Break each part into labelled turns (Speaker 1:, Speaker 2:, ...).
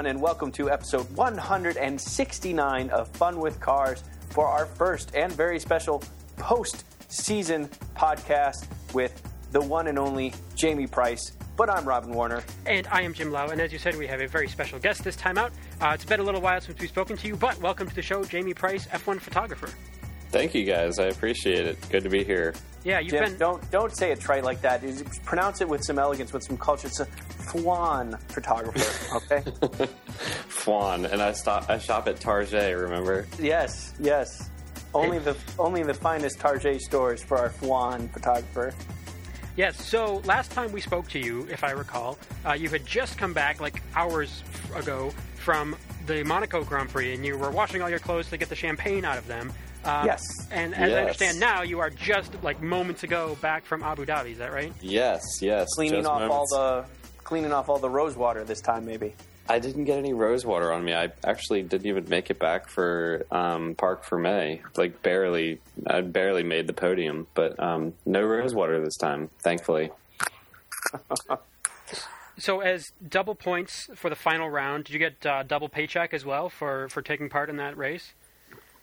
Speaker 1: everyone, and welcome to episode 169 of Fun with Cars for our first and very special post season podcast with the one and only Jamie Price. But I'm Robin Warner.
Speaker 2: And I am Jim Lau, and as you said, we have a very special guest this time out. Uh, it's been a little while since we've spoken to you, but welcome to the show, Jamie Price, F1 photographer.
Speaker 3: Thank you guys. I appreciate it. Good to be here.
Speaker 2: Yeah, you've
Speaker 1: Jim,
Speaker 2: been.
Speaker 1: don't don't say it trite like that. You Pronounce it with some elegance, with some culture. It's a Fwan photographer. Okay.
Speaker 3: Fwan, and I stop. I shop at Target. Remember?
Speaker 1: yes, yes. Only the only the finest Target stores for our Fwan photographer.
Speaker 2: Yes, so last time we spoke to you, if I recall, uh, you had just come back like hours ago from the Monaco Grand Prix, and you were washing all your clothes to get the champagne out of them. Um,
Speaker 1: Yes.
Speaker 2: And as I understand now, you are just like moments ago back from Abu Dhabi. Is that right?
Speaker 3: Yes, yes.
Speaker 1: Cleaning
Speaker 3: just
Speaker 1: off
Speaker 3: moments.
Speaker 1: all the cleaning off all the rose water this time, maybe.
Speaker 3: I didn't get any rose water on me. I actually didn't even make it back for um, parc fermé. Like barely. I barely made the podium, but um, no rose water this time. Thankfully.
Speaker 2: So, as double points for the final round, did you get uh, double paycheck as well for, for taking part in that race?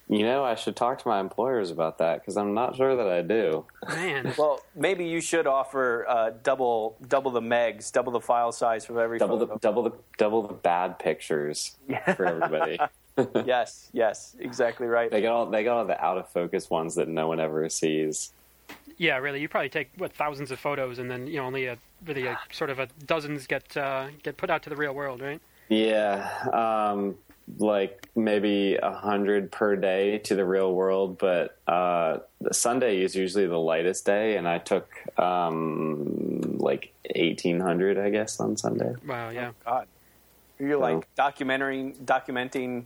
Speaker 3: You know, I should talk to my employers about that because I'm not sure that I do.
Speaker 2: Man,
Speaker 1: Well, maybe you should offer uh, double double the megs, double the file size for every
Speaker 3: Double the double the double the bad pictures for everybody.
Speaker 1: yes, yes, exactly right.
Speaker 3: they got all they got all the out of focus ones that no one ever sees.
Speaker 2: yeah, really, you probably take what thousands of photos, and then you know only a really a, sort of a dozens get uh, get put out to the real world, right?
Speaker 3: Yeah, um, like maybe a hundred per day to the real world, but uh, Sunday is usually the lightest day, and I took um, like eighteen hundred, I guess, on Sunday.
Speaker 2: Wow, yeah.
Speaker 1: God, you're like documenting documenting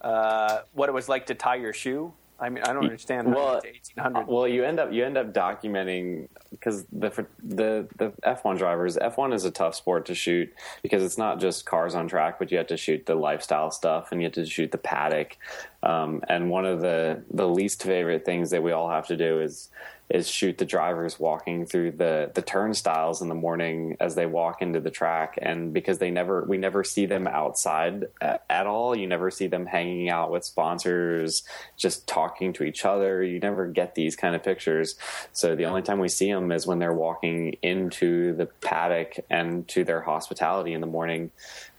Speaker 1: uh, what it was like to tie your shoe. I mean, I don't understand.
Speaker 3: Well,
Speaker 1: get eighteen hundred.
Speaker 3: Well, you end up you end up documenting because the the the F one drivers F one is a tough sport to shoot because it's not just cars on track, but you have to shoot the lifestyle stuff and you have to shoot the paddock. Um, and one of the the least favorite things that we all have to do is is shoot the drivers walking through the the turnstiles in the morning as they walk into the track. And because they never we never see them outside at, at all. You never see them hanging out with sponsors just talking to each other. You never get these kind of pictures. So the only time we see them is when they're walking into the paddock and to their hospitality in the morning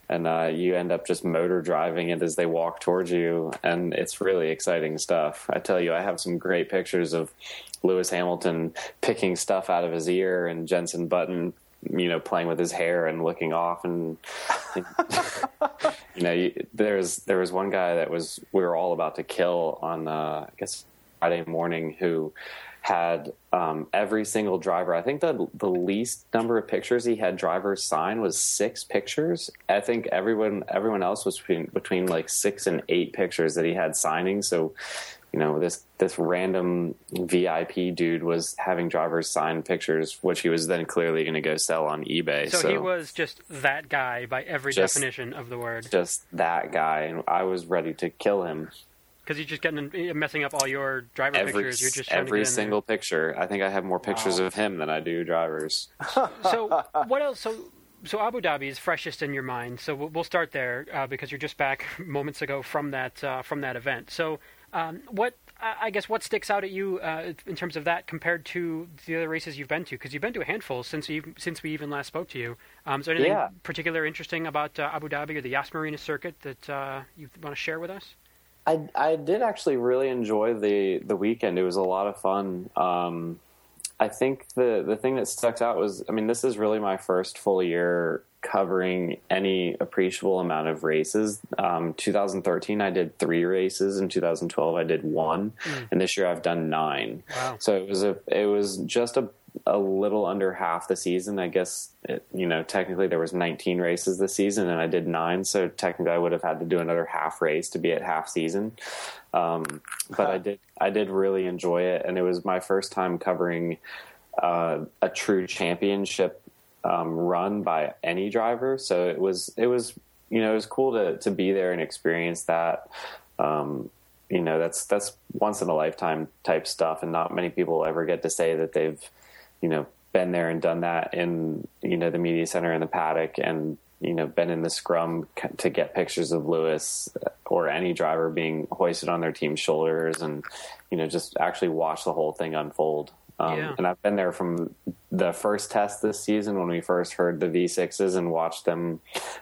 Speaker 3: and uh, you end up just motor driving it as they walk towards you and it's really exciting stuff. I tell you i have some great pictures of lewis hamilton picking stuff out of his ear and jensen button you know playing with his hair and looking off and you know you, there's there was one guy that was we were all about to kill on uh, i guess friday morning who had um, every single driver. I think the the least number of pictures he had drivers sign was six pictures. I think everyone everyone else was between between like six and eight pictures that he had signing. So, you know, this this random VIP dude was having drivers sign pictures, which he was then clearly going to go sell on eBay.
Speaker 2: So,
Speaker 3: So,
Speaker 2: he was just that guy by every
Speaker 3: Just-
Speaker 2: definition of the word,
Speaker 3: just that guy, and I was ready to kill him.
Speaker 2: Because you're just getting messing up all your driver
Speaker 3: Every
Speaker 2: pictures. You're just
Speaker 3: every
Speaker 2: to get in
Speaker 3: single picture. I think I have more pictures of him than I do drivers.
Speaker 2: So what else? So so Abu Dhabi is freshest in your mind. So we'll, we'll start there uh, because you're just back moments ago from that uh, from that event. So um, what I I guess what sticks out at you uh, in terms of that compared to the other races you've been to? Because you've been to a handful since you since we even last spoke to you. Um, is there anything
Speaker 3: Yeah.
Speaker 2: particular interesting about uh, Abu Dhabi or the Yas Marina circuit that uh, you want to share with us?
Speaker 3: I I did actually really enjoy the the weekend. It was a lot of fun. Um, I think the the thing that stuck out was, I mean, this is really my first full year covering any appreciable amount of races. Um, 2013, I did three races. In 2012, I did one, and this year I've done nine.
Speaker 2: Wow.
Speaker 3: So it was a it was just a a little under half the season. I guess it, you know technically there was 19 races this season, and I did nine. So technically, I would have had to do another half race to be at half season. Um, but I did I did really enjoy it, and it was my first time covering uh, a true championship um, run by any driver. So it was it was you know it was cool to to be there and experience that. Um, you know that's that's once in a lifetime type stuff, and not many people ever get to say that they've you know been there and done that in you know the media center and the paddock and you know been in the scrum to get pictures of Lewis or any driver being hoisted on their team's shoulders, and you know just actually watch the whole thing unfold. Um, yeah. And I've been there from the first test this season when we first heard the V6s and watched them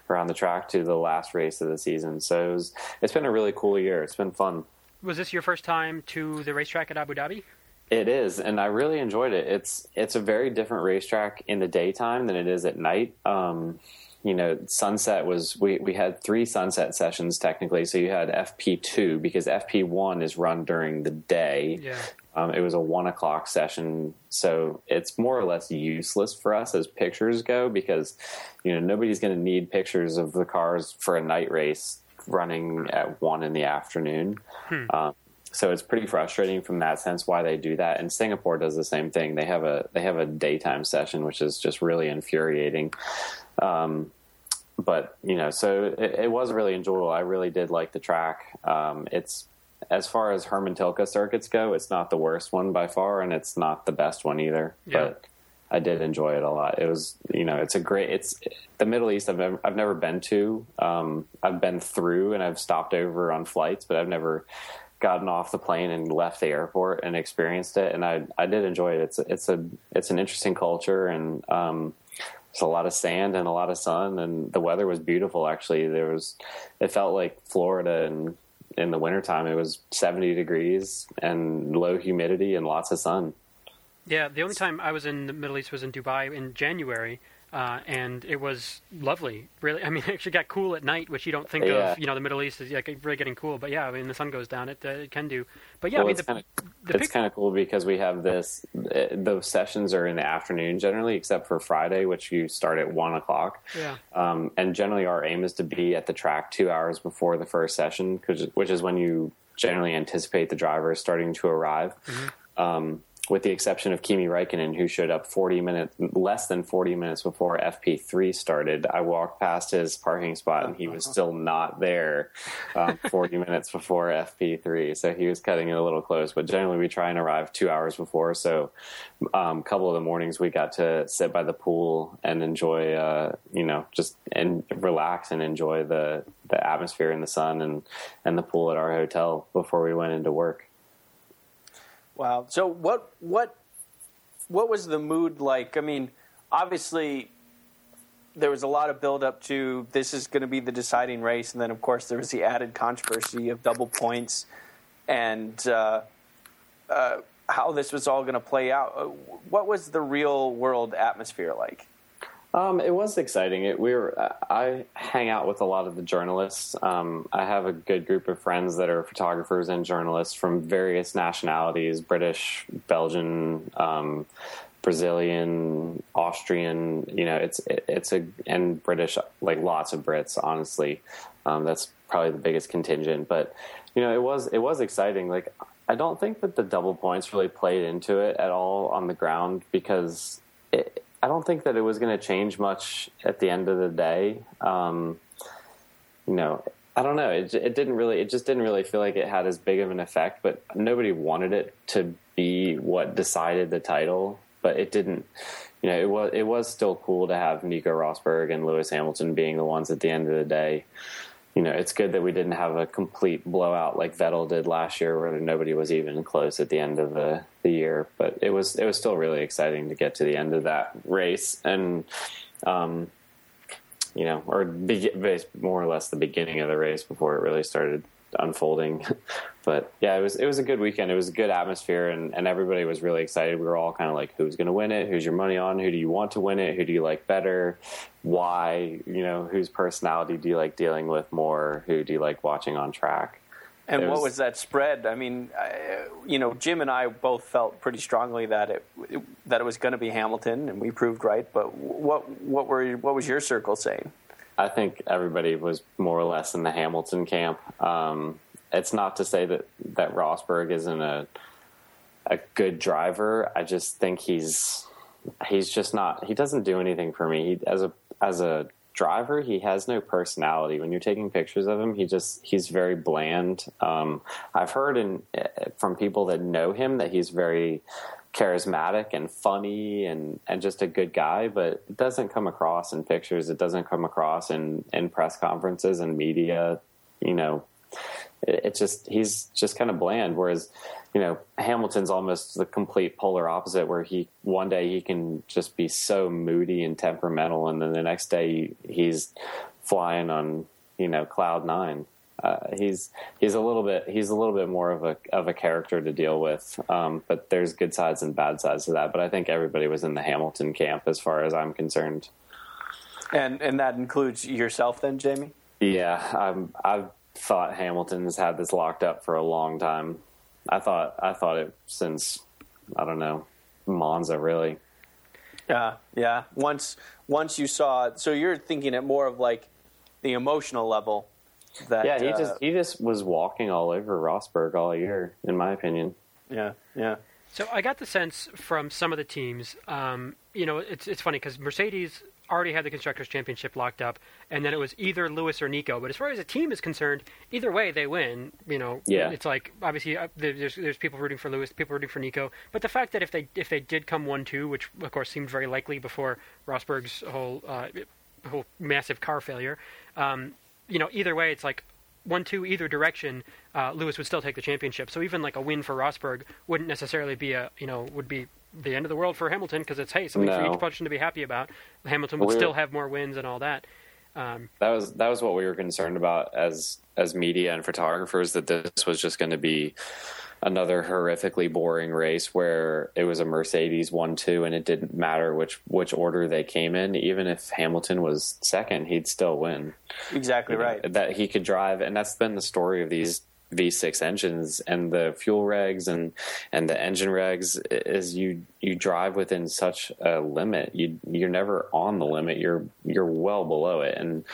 Speaker 3: around the track to the last race of the season. So it was, it's been a really cool year. It's been fun.
Speaker 2: Was this your first time to the racetrack at Abu Dhabi?
Speaker 3: It is, and I really enjoyed it. It's it's a very different racetrack in the daytime than it is at night. Um, you know, sunset was we we had three sunset sessions technically. So you had FP two because FP one is run during the day.
Speaker 2: Yeah.
Speaker 3: Um, it was a one o'clock session, so it's more or less useless for us as pictures go because you know nobody's going to need pictures of the cars for a night race running at one in the afternoon. Hmm. Um, so it's pretty frustrating from that sense why they do that. And Singapore does the same thing. They have a they have a daytime session, which is just really infuriating. Um, but you know, so it, it, was really enjoyable. I really did like the track. Um, it's as far as Hermann Tilke circuits go, it's not the worst one by far, and it's not the best one either. Yeah. But I did enjoy it a lot. It was, you know, it's a great. It's the Middle East. I've never, I've never been to. Um, I've been through and I've stopped over on flights, but I've never gotten off the plane and left the airport and experienced it. And I I did enjoy it. It's it's a it's an interesting culture and um, there's a lot of sand and a lot of sun and the weather was beautiful. Actually, there was it felt like Florida and in the wintertime it was 70 degrees and low humidity and lots of sun.
Speaker 2: Yeah, the only time I was in the Middle East was in Dubai in January, uh, and it was lovely. Really, I mean, it actually got cool at night, which you don't think yeah. of. You know, the Middle East is like really getting cool, but yeah, I mean, the sun goes down, it, uh, it can do. But yeah, well, I mean,
Speaker 3: it's kind of it's kind of cool because we have this. Uh, those sessions are in the afternoon generally, except for Friday, which you start at one o'clock.
Speaker 2: Yeah.
Speaker 3: Um, and generally, our aim is to be at the track two hours before the first session, which is when you generally anticipate the drivers starting to arrive. Mm-hmm. Um, with the exception of Kimi Räikkönen, who showed up 40 minutes, less than 40 minutes before FP3 started. I walked past his parking spot and he was still not there um, 40 minutes before FP3. So he was cutting it a little close. But generally, we try and arrive two hours before. So a um, couple of the mornings we got to sit by the pool and enjoy, uh, you know, just and relax and enjoy the, the atmosphere and the sun and, and the pool at our hotel before we went into work.
Speaker 1: Wow. So what what what was the mood like? I mean, obviously there was a lot of build up to this is going to be the deciding race, and then of course there was the added controversy of double points and uh, uh, how this was all going to play out. Uh, what was the real world atmosphere like?
Speaker 3: Um, it was exciting. It, we were. I hang out with a lot of the journalists. Um, I have a good group of friends that are photographers and journalists from various nationalities: British, Belgian, um, Brazilian, Austrian. You know, it's it, it's a and British, like lots of Brits. Honestly, um, that's probably the biggest contingent. But you know, it was it was exciting. Like I don't think that the double points really played into it at all on the ground because. It, I don't think that it was going to change much at the end of the day. Um, you know, I don't know. It, it didn't really. It just didn't really feel like it had as big of an effect. But nobody wanted it to be what decided the title. But it didn't. You know, it was it was still cool to have Nico Rosberg and Lewis Hamilton being the ones at the end of the day you know, it's good that we didn't have a complete blowout like Vettel did last year, where nobody was even close at the end of the, the year. But it was it was still really exciting to get to the end of that race, and um, you know, or be, more or less the beginning of the race before it really started unfolding. but yeah, it was it was a good weekend. It was a good atmosphere, and, and everybody was really excited. We were all kind of like, "Who's going to win it? Who's your money on? Who do you want to win it? Who do you like better? Why? You know, whose personality do you like dealing with more? Who do you like watching on track?"
Speaker 1: And was, what was that spread? I mean, I, you know, Jim and I both felt pretty strongly that it, it that it was going to be Hamilton, and we proved right. But what what were what was your circle saying?
Speaker 3: I think everybody was more or less in the Hamilton camp. Um, it's not to say that that Rosberg isn't a a good driver. I just think he's he's just not. He doesn't do anything for me. He, as a as a driver, he has no personality. When you're taking pictures of him, he just he's very bland. Um, I've heard in from people that know him that he's very charismatic and funny and and just a good guy, but it doesn't come across in pictures. It doesn't come across in in press conferences and media. You know, it, it just he's just kind of bland. Whereas you know Hamilton's almost the complete polar opposite, where he one day he can just be so moody and temperamental, and then the next day he's flying on you know cloud nine. Uh, he's he's a little bit he's a little bit more of a of a character to deal with. Um, but there's good sides and bad sides to that. But I think everybody was in the Hamilton camp as far as I'm concerned.
Speaker 1: And and that includes yourself, then, Jamie.
Speaker 3: Yeah, I'm, I've thought Hamilton has had this locked up for a long time. I thought I thought it since I don't know Monza really.
Speaker 1: Yeah, yeah. Once once you saw, so you're thinking it more of like the emotional level that
Speaker 3: yeah, he
Speaker 1: uh,
Speaker 3: just he just was walking all over Rosberg all year, in my opinion.
Speaker 1: yeah yeah
Speaker 2: So I got the sense from some of the teams, um, you know, it's it's funny because Mercedes already had the constructors championship locked up, and then it was either Lewis or Nico. But as far as the team is concerned, either way they win. You know,
Speaker 3: Yeah.
Speaker 2: it's like obviously uh, there's there's people rooting for Lewis, people rooting for Nico. But the fact that if they if they did come one two, which of course seemed very likely before Rosberg's whole uh, whole massive car failure, um, you know, either way it's like one two either direction, uh, Lewis would still take the championship. So even like a win for Rosberg wouldn't necessarily be a you know would be the end of the world for Hamilton because it's hey something for each person to be happy about. Hamilton would
Speaker 3: We're-
Speaker 2: still have more wins and all that. Um,
Speaker 3: That was that was what we were concerned about as as media and photographers that this was just going to be another horrifically boring race where it was a Mercedes one two and it didn't matter which which order they came in. Even if Hamilton was second he'd still win.
Speaker 1: Exactly
Speaker 3: You know,
Speaker 1: right.
Speaker 3: That he could drive and that's been the story of these V6 engines and the fuel regs and and the engine regs is you you drive within such a limit. You you're never on the limit. You're you're well below it. And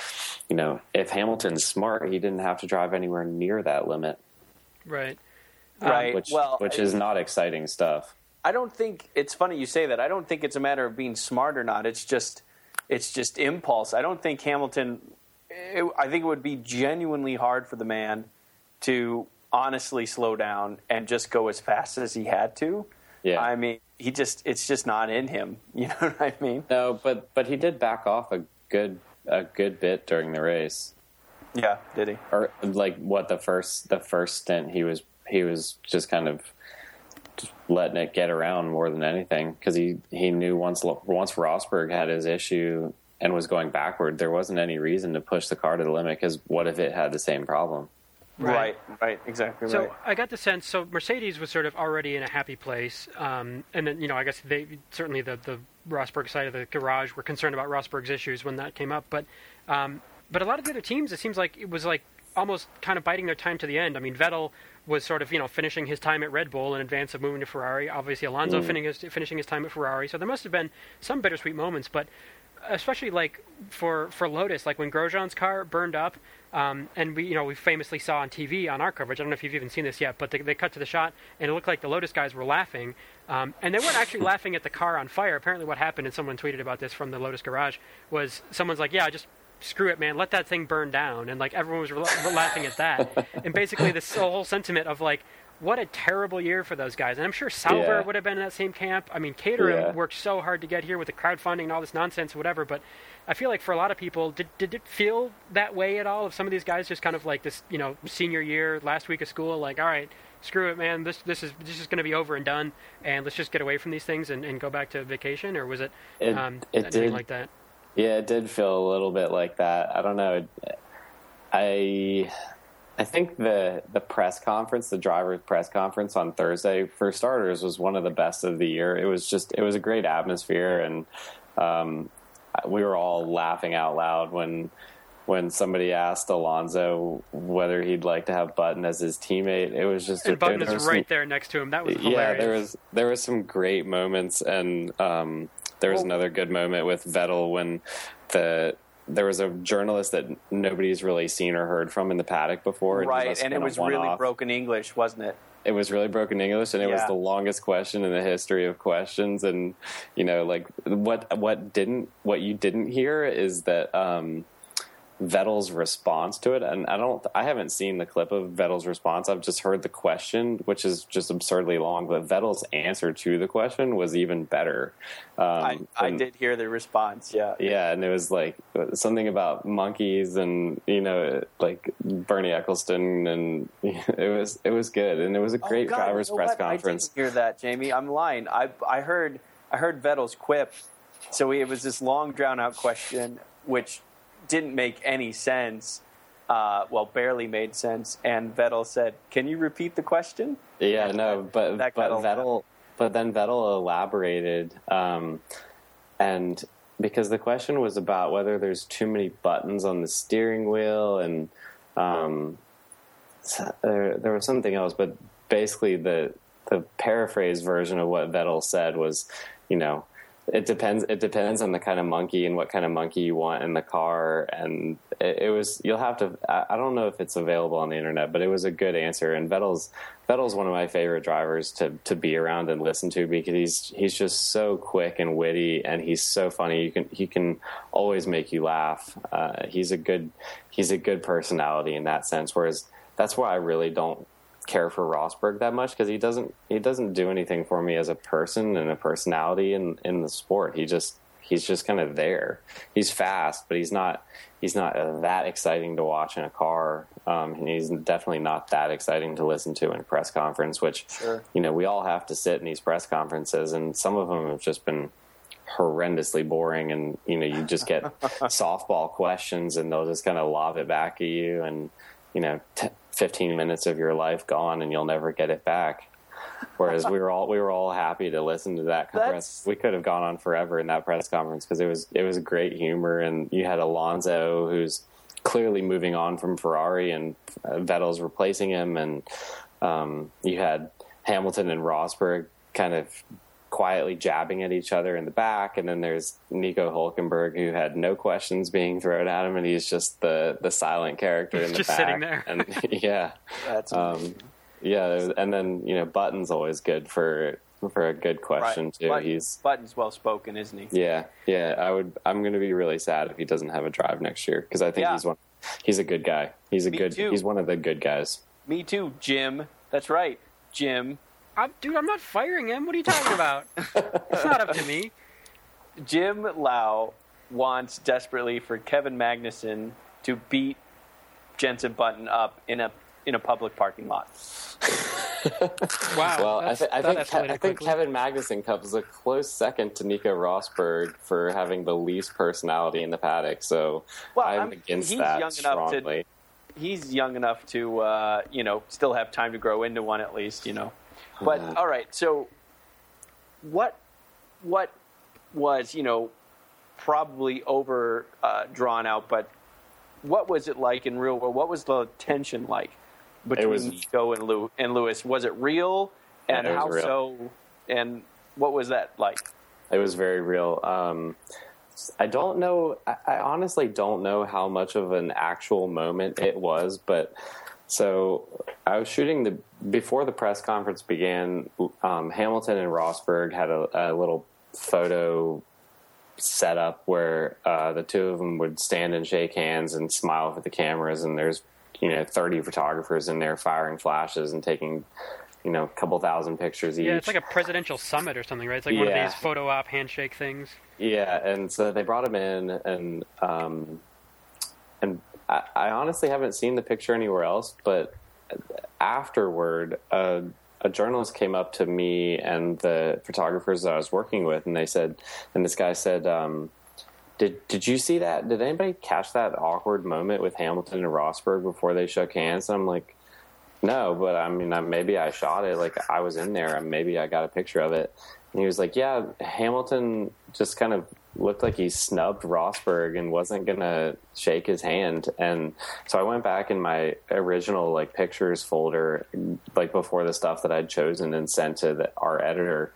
Speaker 3: you know if Hamilton's smart he didn't have to drive anywhere near that limit.
Speaker 2: Right.
Speaker 1: Um, right
Speaker 3: which
Speaker 1: well
Speaker 3: which is not exciting stuff
Speaker 1: I don't think it's funny you say that. I don't think it's a matter of being smart or not. It's just it's just impulse. I don't think Hamilton. It, I think it would be genuinely hard for the man to honestly slow down and just go as fast as he had to.
Speaker 3: yeah
Speaker 1: I mean, he just it's just not in him. You know what I mean?
Speaker 3: no but but he did back off a good a good bit during the race
Speaker 1: Yeah, did he?
Speaker 3: or like what the first the first stint he was he was just kind of just letting it get around more than anything because he he knew once once Rosberg had his issue and was going backward there wasn't any reason to push the car to the limit because what if it had the same problem
Speaker 1: Right, right, exactly
Speaker 2: So
Speaker 1: right.
Speaker 2: I got the sense. So Mercedes was sort of already in a happy place, um, and then you know I guess they certainly the the Rosberg side of the garage were concerned about Rosberg's issues when that came up. But um, but a lot of the other teams, it seems like it was like almost kind of biting their time to the end. I mean, Vettel was sort of you know finishing his time at Red Bull in advance of moving to Ferrari. Obviously, Alonso finishing his, finishing his time at Ferrari. So there must have been some bittersweet moments, but especially like for for Lotus, like when Grosjean's car burned up, um, and we you know we famously saw on TV on our coverage. I don't know if you've even seen this yet, but they, they cut to the shot, and it looked like the Lotus guys were laughing, um, and they weren't actually laughing at the car on fire. Apparently, what happened, and someone tweeted about this from the Lotus garage, was someone's like, "Yeah, I just." Screw it, man! Let that thing burn down, and like everyone was re- laughing at that, and basically this whole sentiment of like, what a terrible year for those guys. And I'm sure Sauber
Speaker 3: Yeah.
Speaker 2: would have been in that same camp. I mean, Caterham
Speaker 3: Yeah.
Speaker 2: worked so hard to get here with the crowdfunding and all this nonsense, whatever. But I feel like for a lot of people, did did it feel that way at all? Of some of these guys just kind of like this, you know, senior year, last week of school, like, all right, screw it, man, this this is this is going to be over and done, and let's just get away from these things and, and go back to vacation, or was it,
Speaker 3: It-
Speaker 2: um,
Speaker 3: it
Speaker 2: anything
Speaker 3: did.
Speaker 2: like that?
Speaker 3: Yeah, it did feel a little bit like that. I don't know. I I think the the press conference, the drivers' press conference on Thursday, for starters, was one of the best of the year. It was just it was a great atmosphere, and um, we were all laughing out loud when when somebody asked Alonso whether he'd like to have Button as his teammate. It was just
Speaker 2: And Button
Speaker 3: was
Speaker 2: right
Speaker 3: some-
Speaker 2: there next to him. That was
Speaker 3: yeah, there was there was some great moments, and um, there was another good moment with Vettel when the there was a journalist that nobody's really seen or heard from in the paddock before,
Speaker 1: Right, and it was really
Speaker 3: one-off.
Speaker 1: broken English, wasn't it?
Speaker 3: It was really broken English, and it was the longest question in the history of questions. And you know, like what what didn't what you didn't hear is that um, Vettel's response to it, and I don't, I haven't seen the clip of Vettel's response. I've just heard the question, which is just absurdly long. But Vettel's answer to the question was even better.
Speaker 1: Um, I, I and, did hear the response. Yeah,
Speaker 3: yeah, and it was like something about monkeys, and you know, like Bernie Ecclestone, and it was it was good, and it was a oh, great oh, God, driver's you know press
Speaker 1: what?
Speaker 3: conference.
Speaker 1: I didn't hear that, Jamie. I'm lying. I I heard I heard Vettel's quip. So it was this long, drawn out question, which didn't make any sense. Uh, well, barely made sense. And Vettel said, "Can you repeat the question?"
Speaker 3: Yeah, and no, but but Vettel, but then Vettel elaborated, um, and because the question was about whether there's too many buttons on the steering wheel, and um, there, there was something else, but basically the the paraphrase version of what Vettel said was, you know, it depends. It depends on the kind of monkey and what kind of monkey you want in the car. And it, it, was. You'll have to. I don't know if it's available on the internet, but it was a good answer. And Vettel's Vettel's one of my favorite drivers to to be around and listen to because he's he's just so quick and witty, and he's so funny. You can he can always make you laugh. Uh, he's a good he's a good personality in that sense. Whereas that's why I really don't care for Rosberg that much because he doesn't he doesn't do anything for me as a person and a personality in in the sport. He just he's just kind of there. He's fast, but he's not he's not that exciting to watch in a car. Um, and he's definitely not that exciting to listen to in a press conference. Which sure. you know we all have to sit in these press conferences, and some of them have just been horrendously boring and you know you just get softball questions and they'll just kind of lob it back at you and you know t- 15 minutes of your life gone and you'll never get it back. Whereas we were all we were all happy to listen to that press. We could have gone on forever in that press conference because it was it was great humor and you had Alonso who's clearly moving on from Ferrari and uh, Vettel's replacing him and um, you had Hamilton and Rosberg kind of quietly jabbing at each other in the back, and then there's Nico Hulkenberg who had no questions being thrown at him, and he's just the the silent character in the
Speaker 2: just
Speaker 3: back.
Speaker 2: sitting there.
Speaker 3: And yeah,
Speaker 1: that's um,
Speaker 3: yeah, and then you know Button's always good for for a good question right. too.
Speaker 1: Button,
Speaker 3: he's
Speaker 1: Button's well spoken, isn't he?
Speaker 3: Yeah, yeah. I would. I'm going to be really sad if he doesn't have a drive next year because I think yeah. he's one. He's a good guy. He's a Me good. Too. He's one of the good guys.
Speaker 1: Me too, Jim. That's right, Jim.
Speaker 2: I'm, dude, I'm not firing him. What are you talking about? it's not up to me.
Speaker 1: Jim Lau wants desperately for Kevin Magnussen to beat Jensen Button up in a in a public parking lot.
Speaker 2: wow.
Speaker 3: Well, I, th- I, think Ke- I think Kevin Magnussen comes a close second to Nico Rosberg for having the least personality in the paddock. So well, I'm, I'm against that young strongly.
Speaker 1: Enough to, he's young enough to uh, you know still have time to grow into one at least. You know. But uh, all right, so what what was you know probably over uh, drawn out, but what was it like in real world? What was the tension like between was, Nico and, Lew- and Lewis? Was it real? And it how real. so? And what was that like?
Speaker 3: It was very real. Um, I don't know. I, I honestly don't know how much of an actual moment it was, but so I was shooting the before the press conference began. Um, Hamilton and Rosberg had a, a, little photo set up where uh, the two of them would stand and shake hands and smile for the cameras, and there's you know 30 photographers in there firing flashes and taking you know a couple thousand pictures each.
Speaker 2: Yeah, it's like a presidential summit or something, right? It's like one of these photo op handshake things.
Speaker 3: Yeah, and so they brought him in, and um, and I, I honestly haven't seen the picture anywhere else, but afterward, a journalist came up to me and the photographers that I was working with, and they said, and this guy said, um, "Did did you see that? Did anybody catch that awkward moment with Hamilton and Rosberg before they shook hands?" And I'm like, "No, but I mean, maybe I shot it. Like I was in there, and maybe I got a picture of it." And he was like, "Yeah, Hamilton just kind of looked like he snubbed Rosberg and wasn't gonna shake his hand. And so I went back in my original like pictures folder, like before the stuff that I'd chosen and sent to the, our editor.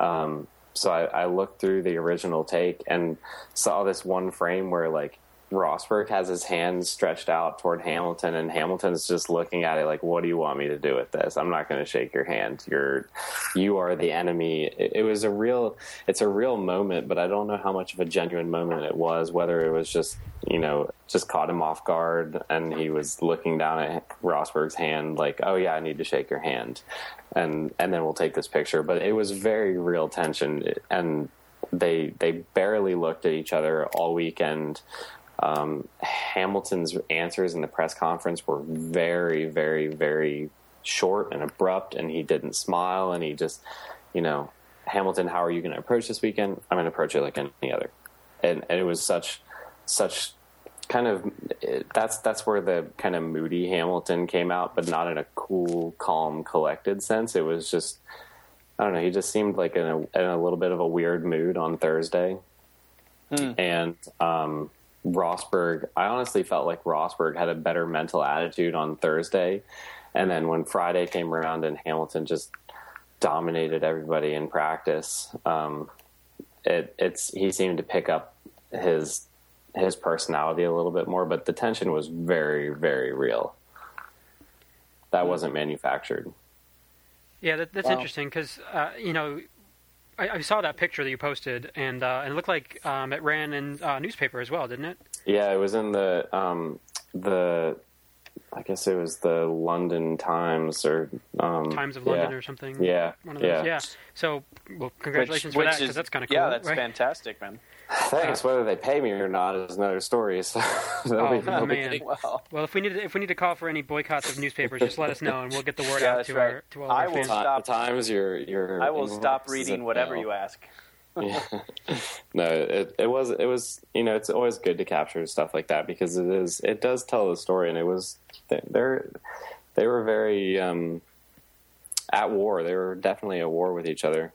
Speaker 3: Um, so I, I, looked through the original take and saw this one frame where like Rosberg has his hands stretched out toward Hamilton, and Hamilton's just looking at it like, "What do you want me to do with this? I'm not going to shake your hand. You're, you are the enemy." It, it, was a real, it's a real moment, but I don't know how much of a genuine moment it was. Whether it was just, you know, just caught him off guard, and he was looking down at Rosberg's hand like, "Oh yeah, I need to shake your hand," and and then we'll take this picture. But it was very real tension, and they they barely looked at each other all weekend. Um, Hamilton's answers in the press conference were very, very, very short and abrupt, and he didn't smile, and he just, you know, Hamilton, how are you going to approach this weekend? I'm going to approach it like any other, and, and it was such, such kind of that's that's where the kind of moody Hamilton came out, but not in a cool, calm, collected sense. It was just I don't know. He just seemed like in a, in a little bit of a weird mood on Thursday, hmm. and um, Rosberg. I honestly felt like Rosberg had a better mental attitude on Thursday, and then when Friday came around and Hamilton just dominated everybody in practice, um, it, it's he seemed to pick up his his personality a little bit more, but the tension was very very real. That wasn't manufactured.
Speaker 2: Yeah, that, that's interesting because uh, you know I, I, saw that picture that you posted, and uh, and it looked like um, it ran in uh, newspaper as well, didn't it?
Speaker 3: Yeah, it was in the um, the I guess it was the London Times or um,
Speaker 2: Times of London yeah. or something.
Speaker 3: Yeah,
Speaker 2: yeah. yeah. So, well, congratulations which, for that because that's kind of cool.
Speaker 1: Yeah, that's
Speaker 2: right?
Speaker 1: fantastic, man.
Speaker 3: Thanks. Whether they pay me or not is another story. So
Speaker 2: oh, be, man. Well. well, if we need to, if we need to call for any boycotts of newspapers, just let us know and we'll get the word
Speaker 1: yeah,
Speaker 2: out to
Speaker 1: right.
Speaker 2: our to all I
Speaker 1: our fans. Stop,
Speaker 3: times you're, you're
Speaker 1: I will stop reading whatever you ask.
Speaker 3: yeah. No, it, it was it was you know it's always good to capture stuff like that because it is it does tell the story and it was they're they were very um, at war. They were definitely at war with each other.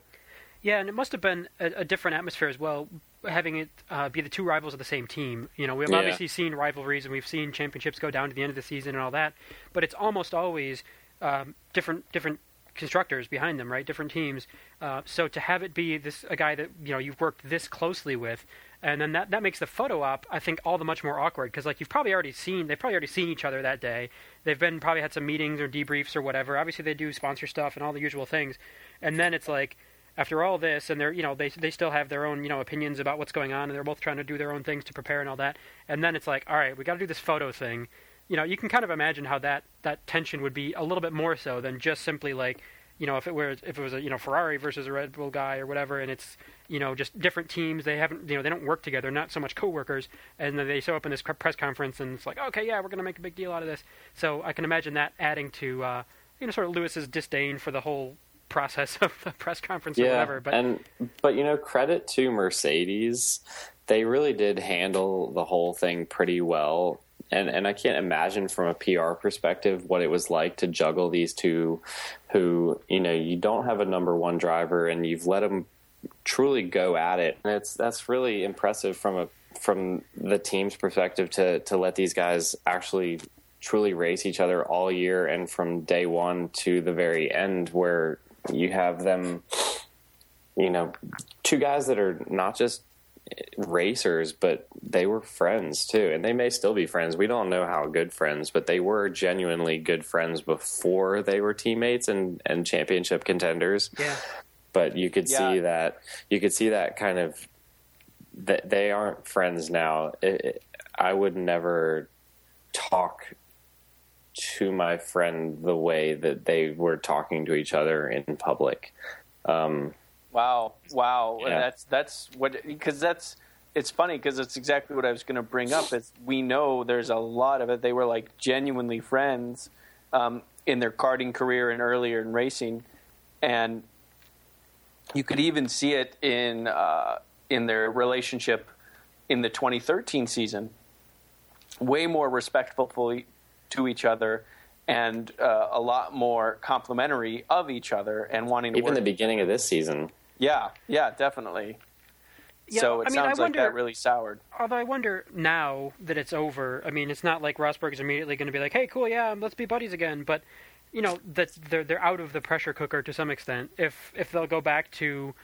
Speaker 2: Yeah, and it must have been a, a different atmosphere as well, having it uh, be the two rivals of the same team. You know, we've yeah. obviously seen rivalries and we've seen championships go down to the end of the season and all that, but it's almost always um, different different constructors behind them, right? Different teams. Uh, so to have it be this a guy that you know you've worked this closely with, and then that that makes the photo op I think all the much more awkward because like you've probably already seen they've probably already seen each other that day. They've been probably had some meetings or debriefs or whatever. Obviously they do sponsor stuff and all the usual things, and then it's like after all this, and they're you know they they still have their own you know opinions about what's going on, and they're both trying to do their own things to prepare and all that. And then it's like, all right, we got to do this photo thing. You know, you can kind of imagine how that that tension would be a little bit more so than just simply like, you know, if it were if it was a you know Ferrari versus a Red Bull guy or whatever, and it's you know just different teams. They haven't you know they don't work together, not so much coworkers, and then they show up in this press conference and it's like, okay, yeah, we're going to make a big deal out of this. So I can imagine that adding to. Uh, you know, sort of Lewis's disdain for the whole process of the press conference
Speaker 3: yeah,
Speaker 2: or whatever. But
Speaker 3: and but you know, credit to Mercedes, they really did handle the whole thing pretty well. And and I can't imagine from a PR perspective what it was like to juggle these two, who you know you don't have a number one driver and you've let them truly go at it. And it's that's really impressive from a from the team's perspective to to let these guys actually truly race each other all year and from day one to the very end where you have them, you know, two guys that are not just racers, but they were friends too, and they may still be friends. We don't know how good friends, but they were genuinely good friends before they were teammates and and championship contenders.
Speaker 2: Yeah.
Speaker 3: But you could yeah. see that you could see that kind of that they aren't friends now. It, it, I would never talk to my friend the way that they were talking to each other in public. Um,
Speaker 1: wow, wow, yeah. that's that's what because that's it's funny because it's exactly what I was going to bring up. Is we know there's a lot of it. They were like genuinely friends um, in their karting career and earlier in racing, and you could even see it in uh, in their relationship in the 2013 season. Way more respectfully to each other and uh, a lot more complimentary of each other and wanting to
Speaker 3: even
Speaker 1: work.
Speaker 3: the beginning of this season.
Speaker 1: Yeah, yeah, definitely. Yeah, so it I mean, sounds wonder, like that really soured.
Speaker 2: Although I wonder now that it's over. I mean, it's not like Rosberg is immediately going to be like, "Hey, cool, yeah, let's be buddies again." But you know, that they're they're out of the pressure cooker to some extent. If if they'll go back to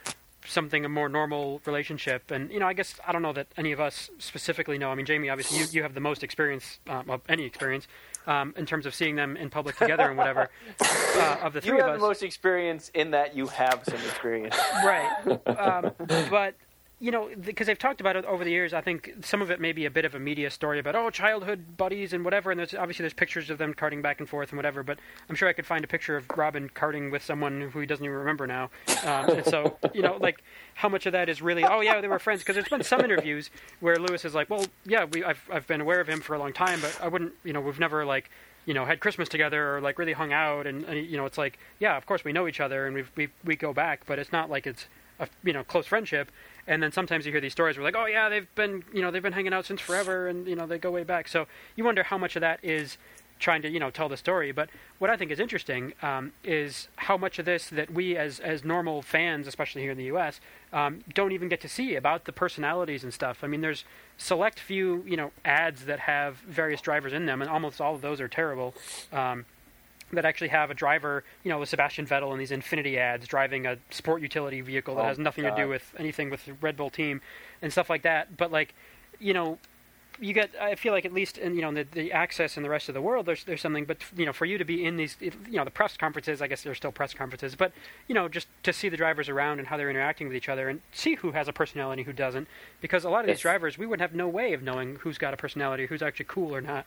Speaker 2: something a more normal relationship. And you know, I guess I don't know that any of us specifically know. I mean, Jamie, obviously, you, you have the most experience um, of any experience um, in terms of seeing them in public together and whatever. uh, of the three
Speaker 1: you
Speaker 2: of
Speaker 1: have
Speaker 2: us,
Speaker 1: the most experience in that you have some experience.
Speaker 2: right? Um, but you know, because they've talked about it over the years. I think some of it may be a bit of a media story about oh, childhood buddies and whatever. And there's obviously there's pictures of them karting back and forth and whatever. But I'm sure I could find a picture of Robin karting with someone who he doesn't even remember now. Um, and so you know, like how much of that is really oh yeah they were friends? Because there's been some interviews where Lewis is like, well yeah, we I've I've been aware of him for a long time, but I wouldn't you know we've never like you know had Christmas together or like really hung out and, and you know it's like yeah of course we know each other and we we we go back, but it's not like it's a you know close friendship. And then sometimes you hear these stories where like, oh yeah, they've been you know they've been hanging out since forever, and you know they go way back. So you wonder how much of that is trying to you know tell the story. But what I think is interesting um, is how much of this that we as as normal fans, especially here in the U.S., um, don't even get to see about the personalities and stuff. I mean, there's select few you know ads that have various drivers in them, and almost all of those are terrible. Um, that actually have a driver, you know, with Sebastian Vettel in these Infiniti ads driving a sport utility vehicle that
Speaker 1: Oh,
Speaker 2: has nothing to do with anything with the Red Bull team and stuff like that. But like, you know, you get. I feel like at least in you know the, the access in the rest of the world, there's there's something. But you know, for you to be in these, you know, the press conferences. I guess there's still press conferences, but you know, just to see the drivers around and how they're interacting with each other and see who has a personality, who doesn't. Because a lot of these drivers, we would have no way of knowing who's got a personality, who's actually cool or not.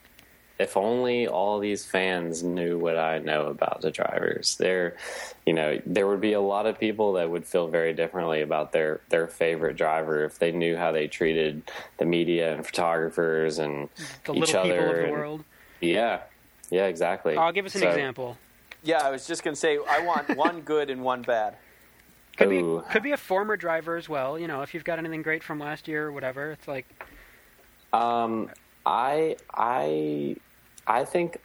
Speaker 3: If only all these fans knew what I know about the drivers. There, you know, there would be a lot of people that would feel very differently about their their favorite driver if they knew how they treated the media and photographers and
Speaker 2: The
Speaker 3: each
Speaker 2: little
Speaker 3: other.
Speaker 2: people of the
Speaker 3: and-
Speaker 2: world.
Speaker 3: Yeah, yeah, exactly.
Speaker 2: I'll give us an
Speaker 3: So-
Speaker 2: example.
Speaker 1: Yeah, I was just gonna say I want one good and one bad.
Speaker 2: Could be could be a former driver as well. You know, if you've got anything great from last year or whatever, it's like
Speaker 3: Um, I I I think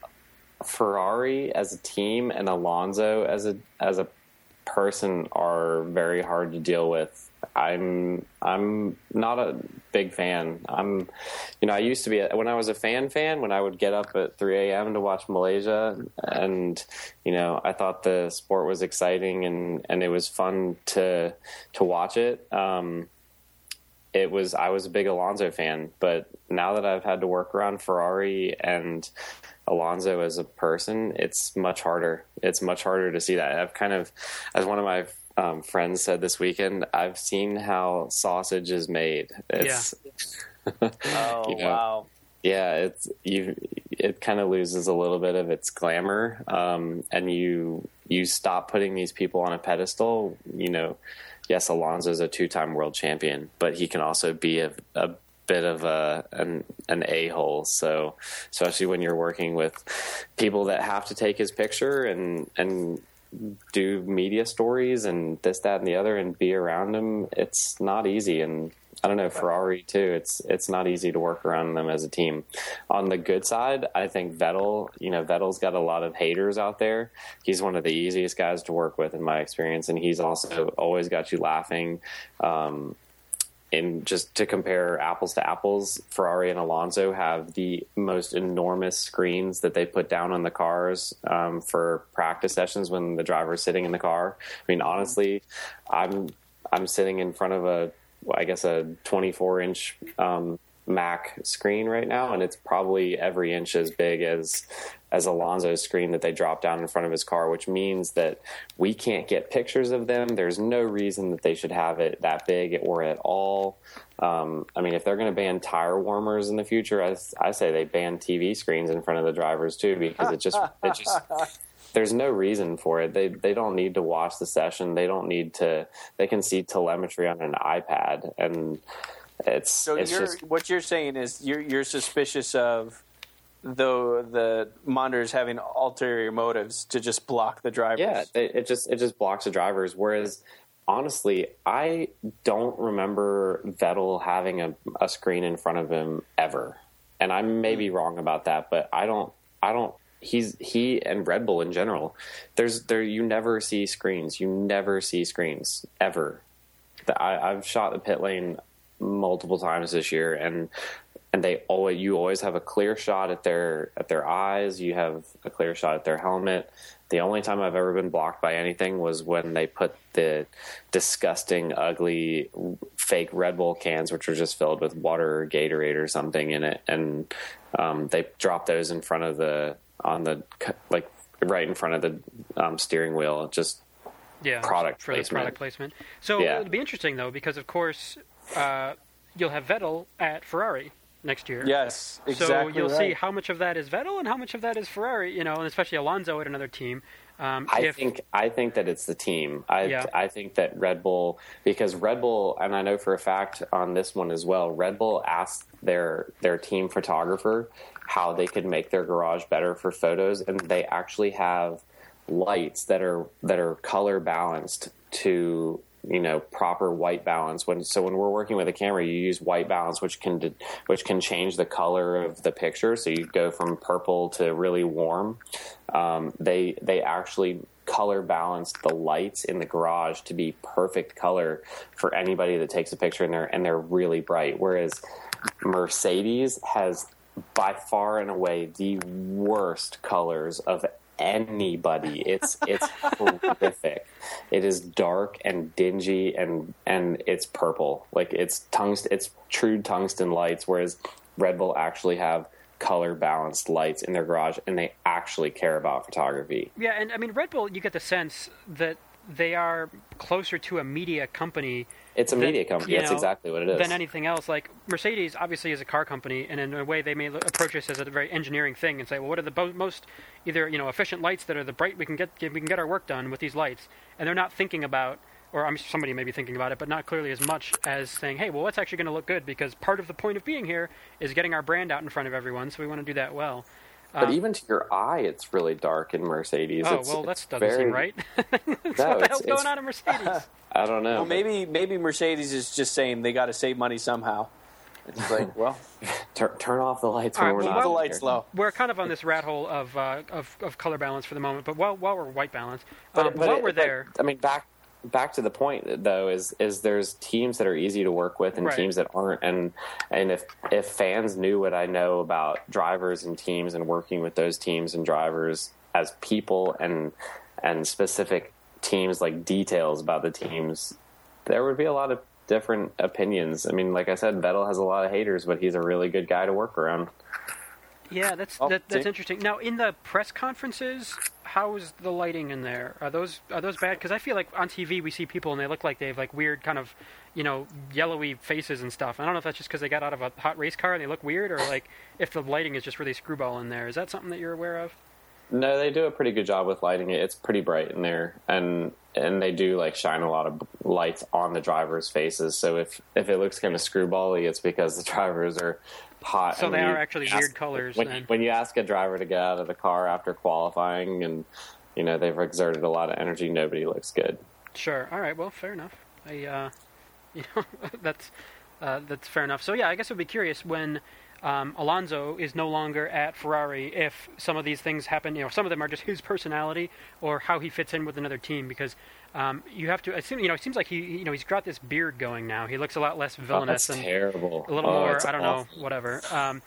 Speaker 3: Ferrari as a team and Alonso as a as a person are very hard to deal with. I'm I'm not a big fan. I'm you know I used to be a, when I was a fan fan when I would get up at 3 a.m. to watch Malaysia and you know I thought the sport was exciting and and it was fun to to watch it. Um, it was I was a big Alonso fan, but now that I've had to work around Ferrari and Alonso as a person, it's much harder. It's much harder to see that. I've kind of, as one of my um, friends said this weekend, I've seen how sausage is made. It's,
Speaker 1: Oh
Speaker 3: You know,
Speaker 1: wow!
Speaker 3: yeah, it's you. It kind of loses a little bit of its glamour, um, and you you stop putting these people on a pedestal. You know, yes, Alonso's a two-time world champion, but he can also be a, a bit of a an, an a-hole. So, especially when you're working with people that have to take his picture and and do media stories and this, that, and the other, and be around him, it's not easy. And I don't know Ferrari too. It's it's not easy to work around them as a team. On the good side, I think Vettel. You know, Vettel's got a lot of haters out there. He's one of the easiest guys to work with in my experience, and he's also always got you laughing. Um, and just to compare apples to apples, Ferrari and Alonso have the most enormous screens that they put down on the cars um, for practice sessions when the driver's sitting in the car. I mean, honestly, I'm I'm sitting in front of a, I guess a 24 inch um, Mac screen right now, and it's probably every inch as big as as Alonso's screen that they drop down in front of his car, which means that we can't get pictures of them. There's no reason that they should have it that big or at all. Um, I mean, if they're going to ban tire warmers in the future, I, I say they ban TV screens in front of the drivers too, because it just it just there's no reason for it. They they don't need to watch the session. They don't need to. They can see telemetry on an iPad, and it's
Speaker 1: So
Speaker 3: it's
Speaker 1: you're
Speaker 3: just
Speaker 1: what you're saying is you're you're suspicious of the the monitors having ulterior motives to just block the drivers.
Speaker 3: Yeah, it, it just it just blocks the drivers. Whereas honestly, I don't remember Vettel having a, a screen in front of him ever, and I may be hmm. wrong about that, but I don't I don't. He's he and Red Bull in general. There's there you never see screens. You never see screens ever. The- I, I've shot the pit lane multiple times this year, and and they always you always have a clear shot at their at their eyes. You have a clear shot at their helmet. The only time I've ever been blocked by anything was when they put the disgusting, ugly, fake Red Bull cans, which were just filled with water or Gatorade or something in it, and um, they dropped those in front of the on the like right in front of the um, steering wheel. Just
Speaker 2: yeah,
Speaker 3: product
Speaker 2: for
Speaker 3: placement.
Speaker 2: the product placement. So
Speaker 3: Yeah.
Speaker 2: it'll be interesting though because of course uh, you'll have Vettel at Ferrari next year.
Speaker 1: Yes, exactly.
Speaker 2: So you'll
Speaker 1: right.
Speaker 2: see how much of that is Vettel and how much of that is Ferrari. You know, and especially Alonso at another team. Um,
Speaker 3: I
Speaker 2: if,
Speaker 3: think I think that it's the team. I
Speaker 2: Yeah.
Speaker 3: I think that Red Bull because Red Bull and I know for a fact on this one as well. Red Bull asked their their team photographer how they could make their garage better for photos, and they actually have lights that are that are color balanced to you know proper white balance. When so when we're working with a camera you use white balance which can which can change the color of the picture. So you go from purple to really warm. Um, they they actually color balanced the lights in the garage to be perfect color for anybody that takes a picture in there and they're really bright. Whereas mercedes has by far and away the worst colors of anybody. It's it's horrific. It is dark and dingy and and it's purple. Like it's tungsten it's true tungsten lights whereas red bull actually have color balanced lights in their garage and they actually care about photography.
Speaker 2: Yeah, and I mean Red Bull, you get the sense that they are closer to a media company
Speaker 3: it's a media company
Speaker 2: you
Speaker 3: that's
Speaker 2: know,
Speaker 3: exactly what it is
Speaker 2: than anything else. Like Mercedes, obviously, is a car company, and in a way, they may approach this as a very engineering thing and say, "Well, what are the bo- most either you know efficient lights that are the bright we can get we can get our work done with these lights?" And they're not thinking about, or I'm somebody may be thinking about it, but not clearly as much as saying, "Hey, well, what's actually going to look good?" Because part of the point of being here is getting our brand out in front of everyone, so we want to do that well.
Speaker 3: but
Speaker 2: Um,
Speaker 3: even to your eye it's really dark in mercedes
Speaker 2: Oh
Speaker 3: it's,
Speaker 2: well, that doesn't
Speaker 3: very,
Speaker 2: seem right.
Speaker 3: no,
Speaker 2: what the hell's going on in Mercedes?
Speaker 3: i don't know
Speaker 1: Well, maybe maybe Mercedes is just saying they got to save money somehow. It's like, well,
Speaker 3: Tur- turn off the lights
Speaker 2: All
Speaker 3: when
Speaker 2: right,
Speaker 3: we're
Speaker 2: well,
Speaker 3: not
Speaker 1: the lights
Speaker 3: here.
Speaker 1: low.
Speaker 2: we're kind of on this rat hole of, uh, of of color balance for the moment, but while while we're white balance,
Speaker 3: But,
Speaker 2: um,
Speaker 3: but
Speaker 2: while
Speaker 3: it-
Speaker 2: we're
Speaker 3: but,
Speaker 2: there,
Speaker 3: I mean, back back to the point though is is there's teams that are easy to work with and
Speaker 2: Right.
Speaker 3: teams that aren't, and and if if fans knew what I know about drivers and teams and working with those teams and drivers as people and and specific teams like details about the teams, there would be a lot of different opinions. I mean, like I said, Vettel has a lot of haters, but he's a really good guy to work around.
Speaker 2: yeah, that's
Speaker 1: Oh,
Speaker 2: that, that's
Speaker 1: see?
Speaker 2: interesting. Now, in the press conferences, how's the lighting in there? Are those are those bad? Because I feel like on TV we see people and they look like they have like weird kind of, you know, yellowy faces and stuff. I don't know if that's just because they got out of a hot race car and they look weird, or like if the lighting is just really screwball in there. Is that something that you're aware of?
Speaker 3: No, they do a pretty good job with lighting it. It's pretty bright in there, and and they do like shine a lot of lights on the drivers' faces. So if if it looks kind of screwbally, it's because the drivers are hot.
Speaker 2: So
Speaker 3: and
Speaker 2: they are actually
Speaker 3: ask-
Speaker 2: weird colors
Speaker 3: When,
Speaker 2: then.
Speaker 3: when you ask a driver to get out of the car after qualifying, and you know they've exerted a lot of energy, nobody looks good.
Speaker 2: Sure. All right. Well, fair enough. I, uh, you know, that's uh, that's fair enough. So yeah, I guess I'd be curious when um, Alonso is no longer at Ferrari if some of these things happen. You know, some of them are just his personality or how he fits in with another team. Because um, you have to. assume. you know, it seems like he, you know, he's got this beard going now. He looks a lot less
Speaker 3: Oh,
Speaker 2: villainous
Speaker 3: that's
Speaker 2: and
Speaker 3: terrible.
Speaker 2: a little
Speaker 3: Oh,
Speaker 2: more. I don't
Speaker 3: awful.
Speaker 2: know, whatever. Um,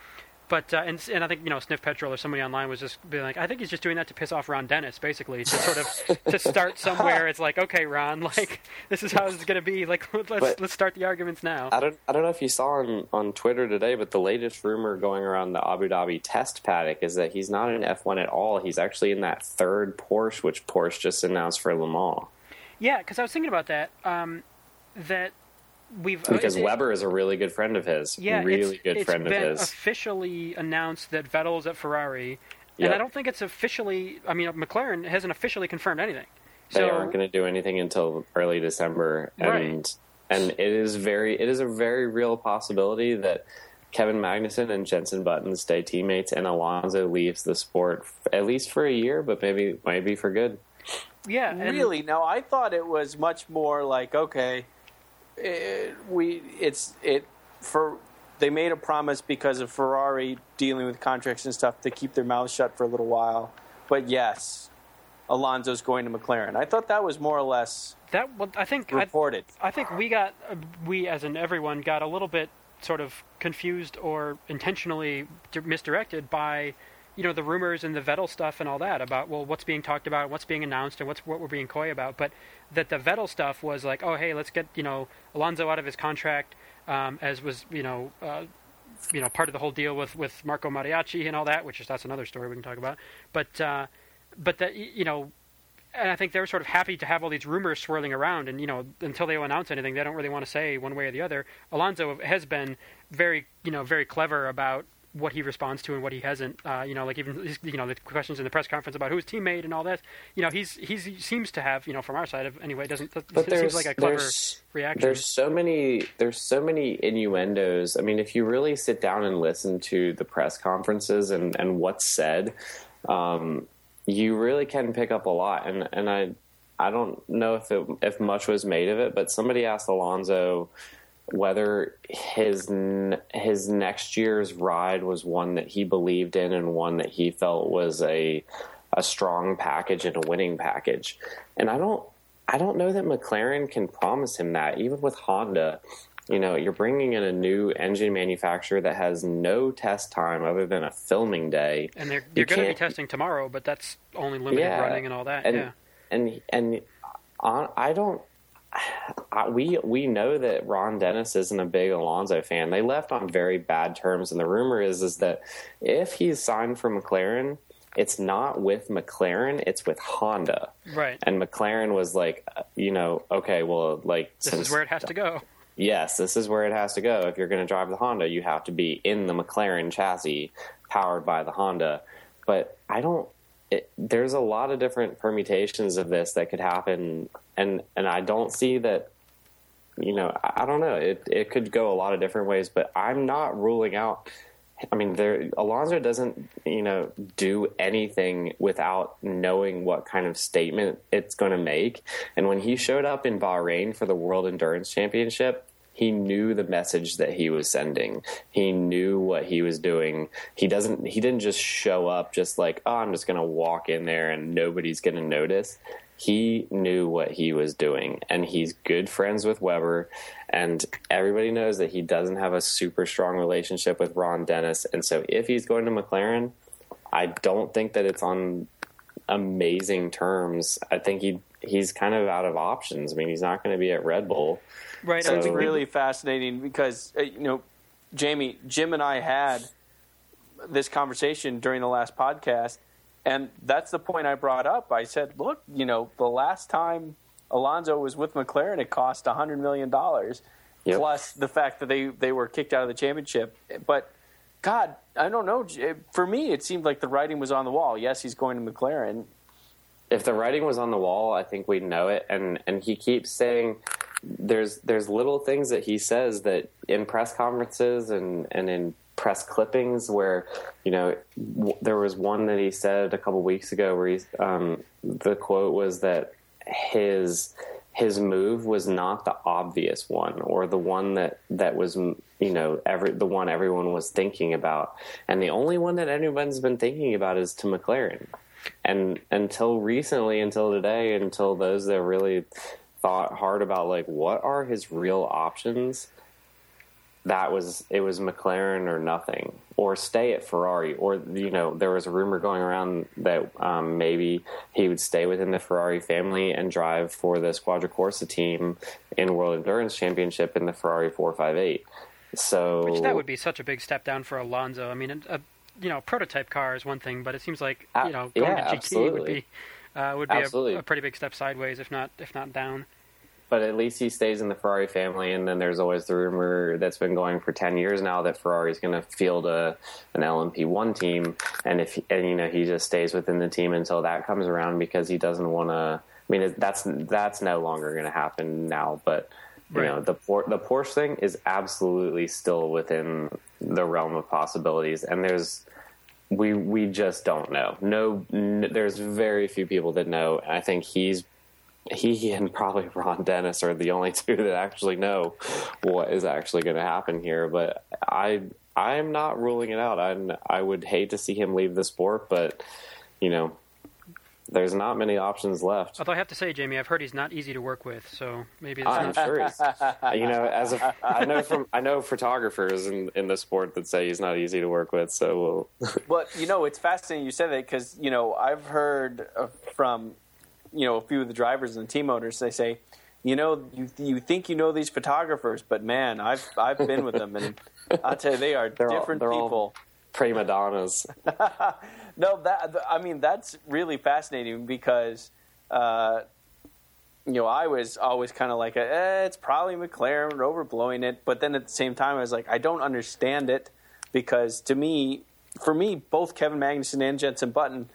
Speaker 2: but uh, and and I think you know Sniff Petrol or somebody online was just being like, I think he's just doing that to piss off Ron Dennis, basically, to sort of to start somewhere. It's like, okay, Ron, like this is how this is going to be. Like let's
Speaker 3: But-
Speaker 2: let's start the arguments now.
Speaker 3: I don't I don't know if you saw on, on Twitter today, but the latest rumor going around the Abu Dhabi test paddock is that he's not in F one at all. He's actually in that third Porsche, which Porsche just announced for Le Mans.
Speaker 2: Yeah, because I was thinking about that. Um, that we've
Speaker 3: Because
Speaker 2: it- it-
Speaker 3: Webber is a really good friend of his.
Speaker 2: yeah,
Speaker 3: really
Speaker 2: it's,
Speaker 3: good
Speaker 2: it's
Speaker 3: friend of his.
Speaker 2: officially announced that Vettel's at Ferrari, and
Speaker 3: Yep.
Speaker 2: I don't think it's officially. I mean, McLaren hasn't officially confirmed anything.
Speaker 3: they
Speaker 2: So
Speaker 3: aren't going to do anything until early December, and
Speaker 2: Right.
Speaker 3: and it is very it is a very real possibility that Kevin Magnussen and Jensen Button stay teammates, and Alonso leaves the sport f- at least for a year, but maybe maybe for good.
Speaker 2: yeah, and,
Speaker 1: really? No, I thought it was much more like okay, it, we it's it for they made a promise because of Ferrari dealing with contracts and stuff to keep their mouths shut for a little while. But yes, Alonso's going to McLaren. I thought that was more or less
Speaker 2: that. Well, I think
Speaker 1: reported.
Speaker 2: I think we got we as in everyone got a little bit sort of confused or intentionally misdirected by you know the rumors and the Vettel stuff and all that about well what's being talked about, what's being announced, and what's what we're being coy about. But that the Vettel stuff was like, oh hey, let's get you know Alonso out of his contract, um, as was you know. Uh, you know, part of the whole deal with, with Marco Mattiacci and all that, which is that's another story we can talk about. But uh, but that you know, and I think they're sort of happy to have all these rumors swirling around, and you know, until they announce anything, they don't really want to say one way or the other. Alonso has been very, you know, very clever about what he responds to and what he hasn't. Uh, you know, like even you know the questions in the press conference about who's teammate and all that. You know, he's he's he seems to have you know from our side of anyway doesn't. But it seems like a clever reaction.
Speaker 3: There's so many there's so many innuendos. I mean, if you really sit down and listen to the press conferences and and what's said. Um, you really can pick up a lot. And and I I don't know if it, if much was made of it, but somebody asked Alonso whether his his next year's ride was one that he believed in and one that he felt was a a strong package and a winning package. And I don't I don't know that McLaren can promise him that even with Honda you know, you're bringing in a new engine manufacturer that has no test time other than a filming day.
Speaker 2: And they're they're going to be testing tomorrow, but that's only limited yeah, running and all that.
Speaker 3: And,
Speaker 2: yeah.
Speaker 3: And and uh, I don't. I, we we know that Ron Dennis isn't a big Alonso fan. They left on very bad terms, and the rumor is is that if he's signed for McLaren, it's not with McLaren, it's with Honda.
Speaker 2: Right.
Speaker 3: And McLaren was like, uh, you know, okay, well, like
Speaker 2: this since, is where it has to go
Speaker 3: yes, this is where it has to go. If you're going to drive the Honda, you have to be in the McLaren chassis powered by the Honda. But I don't. It, there's a lot of different permutations of this that could happen, and and I don't see that. You know, I, don't know. It it could go a lot of different ways, but I'm not ruling out. I mean, there Alonso doesn't, you know, do anything without knowing what kind of statement it's going to make. And when he showed up in Bahrain for the World Endurance Championship, he knew the message that he was sending. He knew what he was doing. He doesn't he didn't just show up just like, "Oh, I'm just going to walk in there and nobody's going to notice." He knew what he was doing and he's good friends with Webber and everybody knows that he doesn't have a super strong relationship with Ron Dennis and so if he's going to McLaren, I don't think that it's on amazing terms. I think he he's kind of out of options. I mean, he's not going to be at Red Bull.
Speaker 1: Right. So, it's really fascinating because uh, you know, Jamie, Jim, and I had this conversation during the last podcast, and that's the point I brought up. I said, look, you know, the last time Alonso was with McLaren, it cost hundred million dollars, yep. plus the fact that they they were kicked out of the championship. But God, I don't know. For me, it seemed like the writing was on the wall. Yes, he's going to McLaren.
Speaker 3: If the writing was on the wall, I think we'd know it. And and he keeps saying there's there's little things that he says that in press conferences and and in press clippings where you know w- there was one that he said a couple weeks ago where he's um, the quote was that his his move was not the obvious one or the one that that was you know every the one everyone was thinking about. And the only one that anyone's been thinking about is to McLaren. And until recently until today until those that really thought hard about like what are his real options, that was it was McLaren or nothing, or stay at Ferrari, or you know there was a rumor going around that um, maybe he would stay within the Ferrari family and drive for the Squadra Corsa team in World Endurance Championship in the Ferrari 458. So
Speaker 2: Which that would be such a big step down for Alonso. I mean, a, you know, prototype car is one thing, but it seems like you know going yeah, to GT absolutely. would be uh, would be a, a, pretty big step sideways, if not if not down.
Speaker 3: But at least he stays in the Ferrari family, and then there's always the rumor that's been going for ten years now that Ferrari is going to field a an LMP one team, and if and you know he just stays within the team until that comes around because he doesn't want to. I mean, that's that's no longer going to happen now, but you right. know the the Porsche thing is absolutely still within the realm of possibilities, and there's we we just don't know. No, n- there's very few people that know. I think he's he and probably Ron Dennis are the only two that actually know what is actually going to happen here. But I I'm not ruling it out. I I would hate to see him leave the sport, but you know there's not many options left.
Speaker 2: Although I have to say, Jamie, I've heard he's not easy to work with, so maybe it's
Speaker 3: I'm
Speaker 2: not.
Speaker 3: sure he's, you know, as a, I know from I know photographers in in the sport that say he's not easy to work with. So we'll.
Speaker 1: But you know, it's fascinating you said that because you know I've heard uh, from you know a few of the drivers and the team owners. They say, you know, you you think you know these photographers, but man, I've I've been with them, and I'll tell you, they are different
Speaker 3: all-
Speaker 1: people.
Speaker 3: prima donnas.
Speaker 1: No, that I mean that's really fascinating because uh, you know I was always kind of like, eh, it's probably McLaren we're overblowing it, but then at the same time I was like, I don't understand it because to me, for me, both Kevin Magnussen and Jensen Button,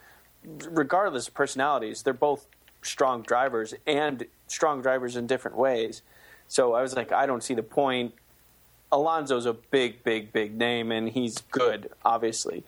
Speaker 1: regardless of personalities, they're both strong drivers and strong drivers in different ways. So I was like, I don't see the point. Alonso's a big, big, big name, and he's good, obviously.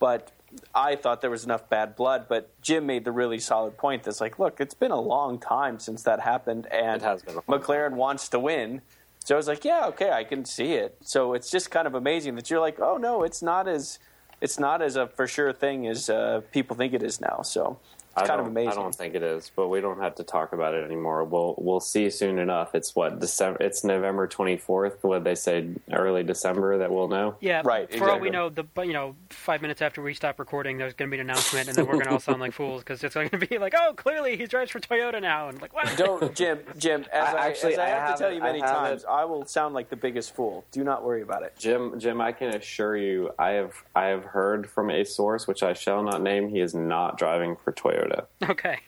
Speaker 1: But I thought there was enough bad blood. But Jim made the really solid point that's like, look, it's been a long time since that happened, and
Speaker 3: It has been a long
Speaker 1: McLaren wants to win. So I was like, yeah, okay, I can see it. So it's just kind of amazing that you're like, oh no, it's not as it's not as a for sure thing as uh, people think it is now. So
Speaker 3: I
Speaker 1: kind of
Speaker 3: don't-
Speaker 1: amazing.
Speaker 3: I don't think it is, but we don't have to talk about it anymore. We'll we'll see soon enough. It's what December. It's November twenty fourth. What they say, early December that we'll know.
Speaker 2: Yeah,
Speaker 1: Right,
Speaker 2: For all we know, the but you know, five minutes after we stop recording, there's going to be an announcement, and then we're going to all sound like fools because it's going to be like, oh, clearly he drives for Toyota now, and like, what?
Speaker 1: Don't, Jim. Jim, as I,
Speaker 3: I- actually,
Speaker 1: as I,
Speaker 3: I
Speaker 1: have to tell you many
Speaker 3: I
Speaker 1: times, I will sound like the biggest fool. Do not worry about it.
Speaker 3: Jim, Jim, I can assure you, I have I have heard from a source which I shall not name. He is not driving for Toyota,
Speaker 2: Okay,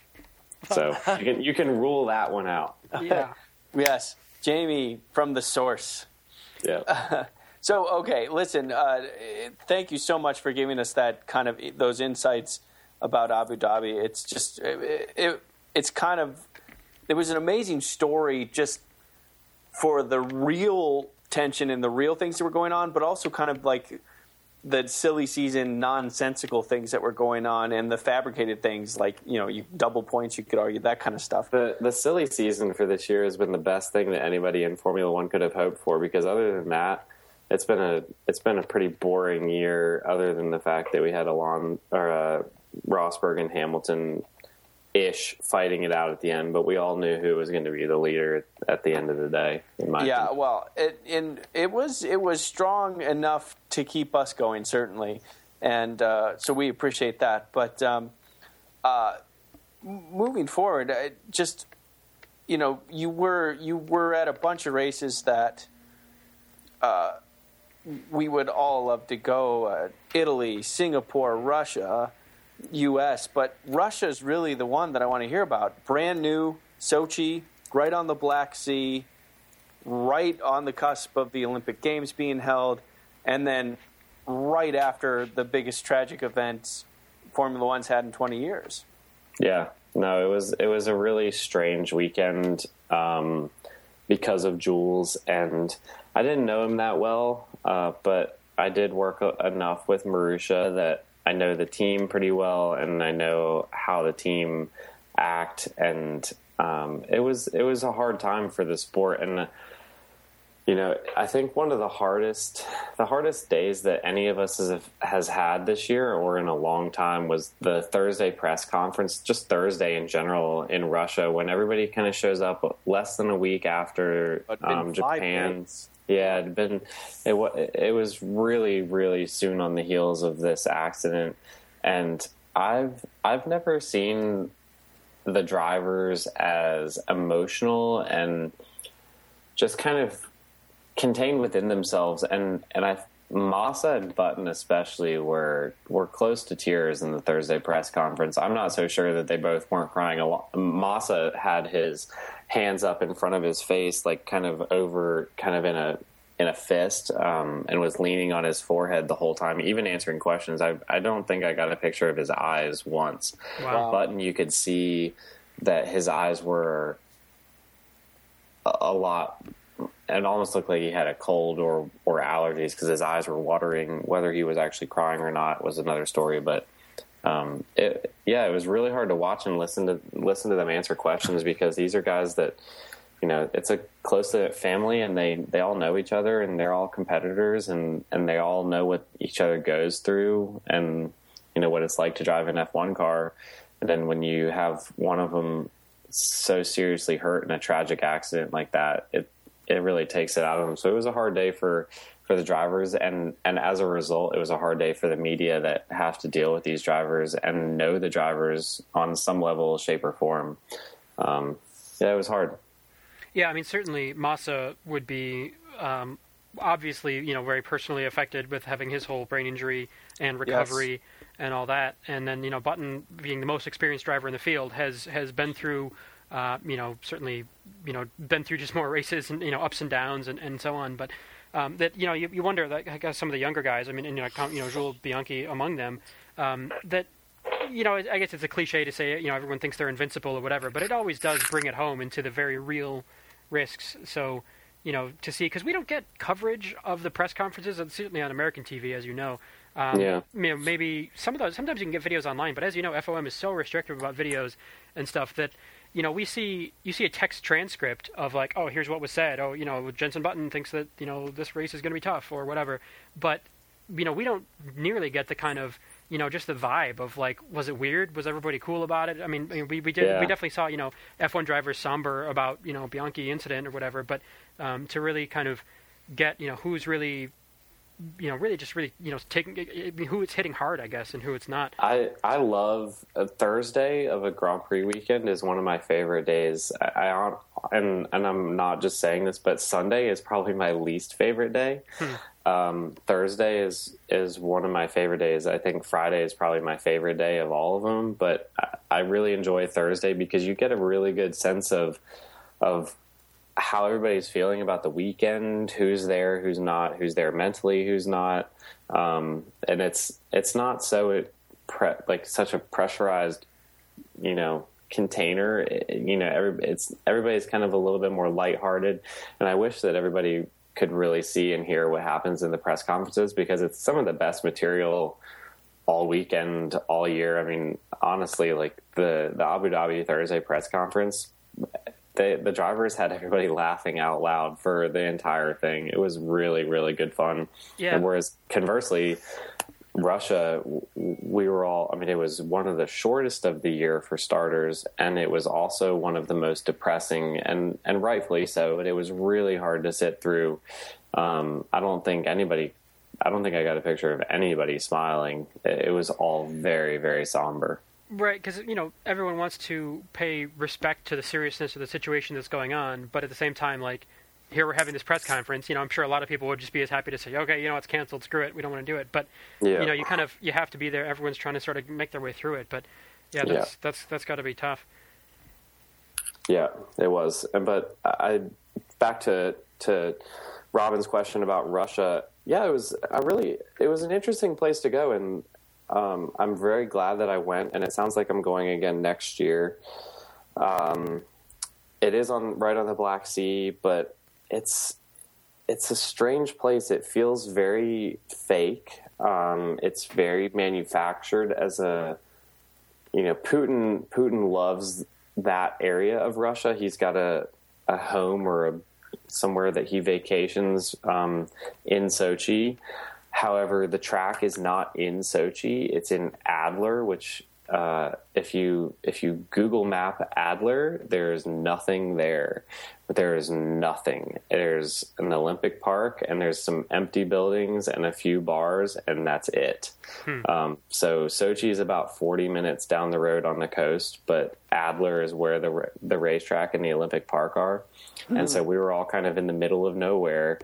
Speaker 3: so you can you can rule that one out.
Speaker 2: yeah.
Speaker 1: Yes, Jamie from the source.
Speaker 3: Yeah,
Speaker 1: So, okay, listen. Uh, thank you so much for giving us that kind of those insights about Abu Dhabi. It's just it, it, it's kind of it was an amazing story just for the real tension and the real things that were going on, but also kind of like the silly season nonsensical things that were going on and the fabricated things like you know you double points you could argue that kind of stuff
Speaker 3: the the silly season for this year has been the best thing that anybody in Formula One could have hoped for. Because other than that, it's been a it's been a pretty boring year. Other than the fact that we had Alon or uh, Rosberg and Hamilton ish fighting it out at the end, but we all knew who was going to be the leader at the end of the day. In my
Speaker 1: Yeah,
Speaker 3: opinion.
Speaker 1: well, it in it was it was strong enough to keep us going certainly, and uh, so we appreciate that. But um, uh, moving forward, uh, just you know, you were you were at a bunch of races that uh, we would all love to go: uh, Italy, Singapore, Russia. U.S., but Russia is really the one that I want to hear about. Brand new, Sochi, right on the Black Sea, right on the cusp of the Olympic Games being held, and then right after the biggest tragic events Formula One's had in 20 years.
Speaker 3: Yeah, no, it was it was a really strange weekend um, because of Jules, and I didn't know him that well, uh, but I did work enough with Marussia that I know the team pretty well, and I know how the team act, and um, it was it was a hard time for the sport, and. You know, I think one of the hardest, the hardest days that any of us has, has had this year or in a long time was the Thursday press conference, just Thursday in general in Russia, when everybody kind of shows up less than a week after um,
Speaker 1: five
Speaker 3: Japan.
Speaker 1: days.
Speaker 3: Yeah, it'd been it, it was really really soon on the heels of this accident, and I've I've never seen the drivers as emotional and just kind of contained within themselves and and I Massa and Button especially were were close to tears in the Thursday press conference. I'm not so sure that they both weren't crying a lot. Massa had his hands up in front of his face, like kind of over, kind of in a in a fist, um, and was leaning on his forehead the whole time, even answering questions. I I don't think I got a picture of his eyes once.
Speaker 2: Wow.
Speaker 3: Button, you could see that his eyes were a, a lot it almost looked like he had a cold or or allergies because his eyes were watering. Whether he was actually crying or not was another story. But um, it, yeah, it was really hard to watch and listen to listen to them answer questions because these are guys that you know it's a close family and they they all know each other and they're all competitors and and they all know what each other goes through and you know what it's like to drive an F1 car and then when you have one of them so seriously hurt in a tragic accident like that, it it really takes it out of them. So it was a hard day for for the drivers, and and as a result, it was a hard day for the media that have to deal with these drivers and know the drivers on some level, shape, or form. Um, yeah, it was hard.
Speaker 2: Yeah, I mean, certainly Massa would be um, obviously, you know, very personally affected with having his whole brain injury and recovery yes. and all that. And then, you know, Button being the most experienced driver in the field has has been through, uh, you know, certainly, you know, been through just more races and you know ups and downs and, and so on. But um, that you know, you, you wonder that I guess some of the younger guys. I mean, and, you know, you know, Jules Bianchi among them. Um, that you know, I guess it's a cliche to say, you know, everyone thinks they're invincible or whatever, but it always does bring it home into the very real risks. So, you know, to see because we don't get coverage of the press conferences, certainly on American TV, as you know. Um, yeah. You know, maybe some of those. Sometimes you can get videos online, but as you know, FOM is so restrictive about videos and stuff that you know we see you see a text transcript of like, oh, here's what was said. Oh, you know, Jensen Button thinks that you know this race is going to be tough or whatever. But you know, we don't nearly get the kind of you know, just the vibe of like, was it weird? Was everybody cool about it? I mean, we we did yeah. we definitely saw you know F1 drivers somber about you know Bianchi incident or whatever, but um, to really kind of get you know who's really you know really just really you know taking who it's hitting hard I guess and who it's not.
Speaker 3: I I love a Thursday of a Grand Prix weekend is one of my favorite days. I, I and and I'm not just saying this, but Sunday is probably my least favorite day. Hmm. Um, Thursday is is one of my favorite days. I think Friday is probably my favorite day of all of them, but I, I really enjoy Thursday because you get a really good sense of of how everybody's feeling about the weekend, who's there, who's not, who's there mentally, who's not, um, and it's it's not so pre- like such a pressurized, you know, container. It, you know, every, it's everybody's kind of a little bit more lighthearted, and I wish that everybody could really see and hear what happens in the press conferences because it's some of the best material all weekend, all year. I mean, honestly, like the the Abu Dhabi Thursday press conference, they, the drivers had everybody laughing out loud for the entire thing. It was really, really good fun. Yeah. And whereas conversely, Russia, we were all, I mean, it was one of the shortest of the year for starters, and it was also one of the most depressing, and, and rightfully so. But it was really hard to sit through. Um, I don't think anybody, I don't think I got a picture of anybody smiling. It was all very, very somber.
Speaker 2: Right, because you know everyone wants to pay respect to the seriousness of the situation that's going on, but at the same time, like here we're having this press conference. You know, I'm sure a lot of people would just be as happy to say, okay, you know, it's canceled, screw it, we don't want to do it. But yeah. you know, you kind of you have to be there. Everyone's trying to sort of make their way through it. But yeah, that's yeah. that's that's got to be tough.
Speaker 3: Yeah, it was. But I back to to Robin's question about Russia. Yeah, it was a really it was an interesting place to go, and um, I'm very glad that I went. And it sounds like I'm going again next year. Um, it is on right on the Black Sea, but it's it's a strange place. It feels very fake. Um, it's very manufactured as a you know Putin. Putin loves that area of Russia. He's got a a home or a somewhere that he vacations um, in Sochi. However, the track is not in Sochi; it's in Adler, which uh, if you if you Google Map Adler, there's nothing there. But there is nothing. There's an Olympic Park and there's some empty buildings and a few bars, and that's it. Hmm. Um, so Sochi is about 40 minutes down the road on the coast, but Adler is where the the racetrack and the Olympic Park are, hmm. and so we were all kind of in the middle of nowhere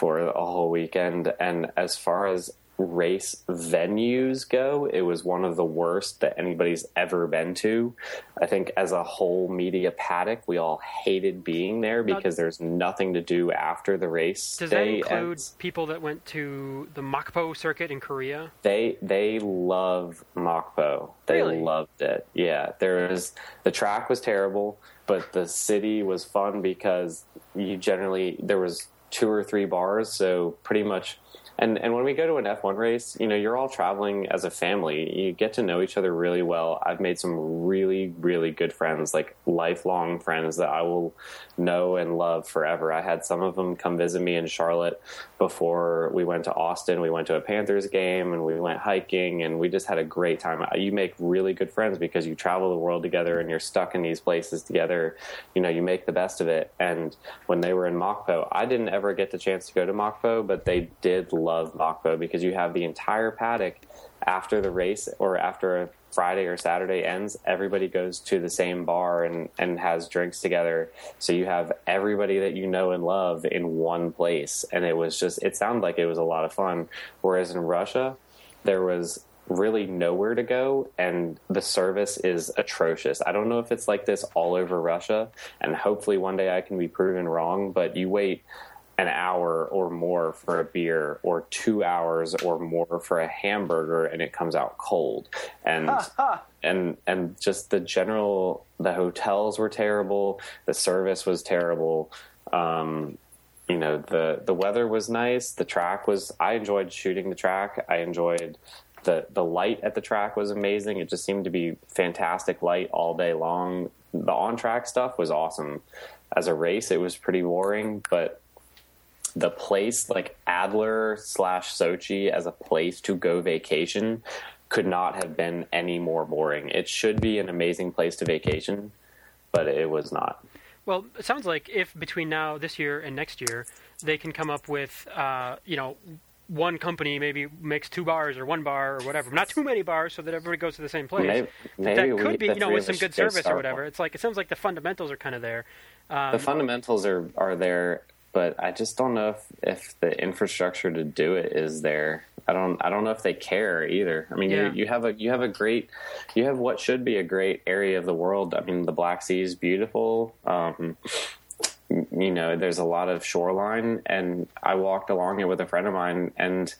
Speaker 3: for a whole weekend. And as far as race venues go, it was one of the worst that anybody's ever been to. I think as a whole media paddock, we all hated being there because now, there's nothing to do after the race.
Speaker 2: Does that include ends. people that went to the Mokpo circuit in Korea?
Speaker 3: They they love Mokpo. They really? loved it. Yeah, there was the track was terrible, but the city was fun because you generally there was two or three bars, so pretty much and and when we go to an F1 race, you know, you're all traveling as a family. You get to know each other really well. I've made some really really good friends, like lifelong friends that I will know and love forever. I had some of them come visit me in Charlotte before we went to Austin. We went to a Panthers game and we went hiking and we just had a great time. You make really good friends because you travel the world together and you're stuck in these places together. You know, you make the best of it. And when they were in Mokpo, I didn't ever get the chance to go to Mokpo, but they did love love Mokpo because you have the entire paddock after the race or after a Friday or Saturday ends, everybody goes to the same bar and, and has drinks together. So you have everybody that you know and love in one place. And it was just, it sounded like it was a lot of fun. Whereas in Russia, there was really nowhere to go and the service is atrocious. I don't know if it's like this all over Russia and hopefully one day I can be proven wrong, but you wait an hour or more for a beer or two hours or more for a hamburger and it comes out cold. And and and just the general the hotels were terrible. The service was terrible. Um, you know the the weather was nice. The track was i enjoyed shooting the track. I enjoyed the the light at the track was amazing. It just seemed to be fantastic light all day long. The on track stuff was awesome. As a race it was pretty boring but the place like Adler slash Sochi as a place to go vacation could not have been any more boring. It should be an amazing place to vacation, but it was not.
Speaker 2: Well, it sounds like if between now, this year, and next year, they can come up with, uh, you know, one company maybe makes two bars or one bar or whatever, not too many bars, so that everybody goes to the same place.
Speaker 3: Maybe, maybe
Speaker 2: that could be, you know, with some good service or whatever.
Speaker 3: One.
Speaker 2: It's like it sounds like the fundamentals are kind of there.
Speaker 3: Um, the fundamentals are are there but I just don't know if, if the infrastructure to do it is there. I don't I don't know if they care either. I mean, yeah. you, you have a you have a great you have what should be a great area of the world. I mean, the Black Sea is beautiful. Um, you know, there's a lot of shoreline, and I walked along it with a friend of mine, and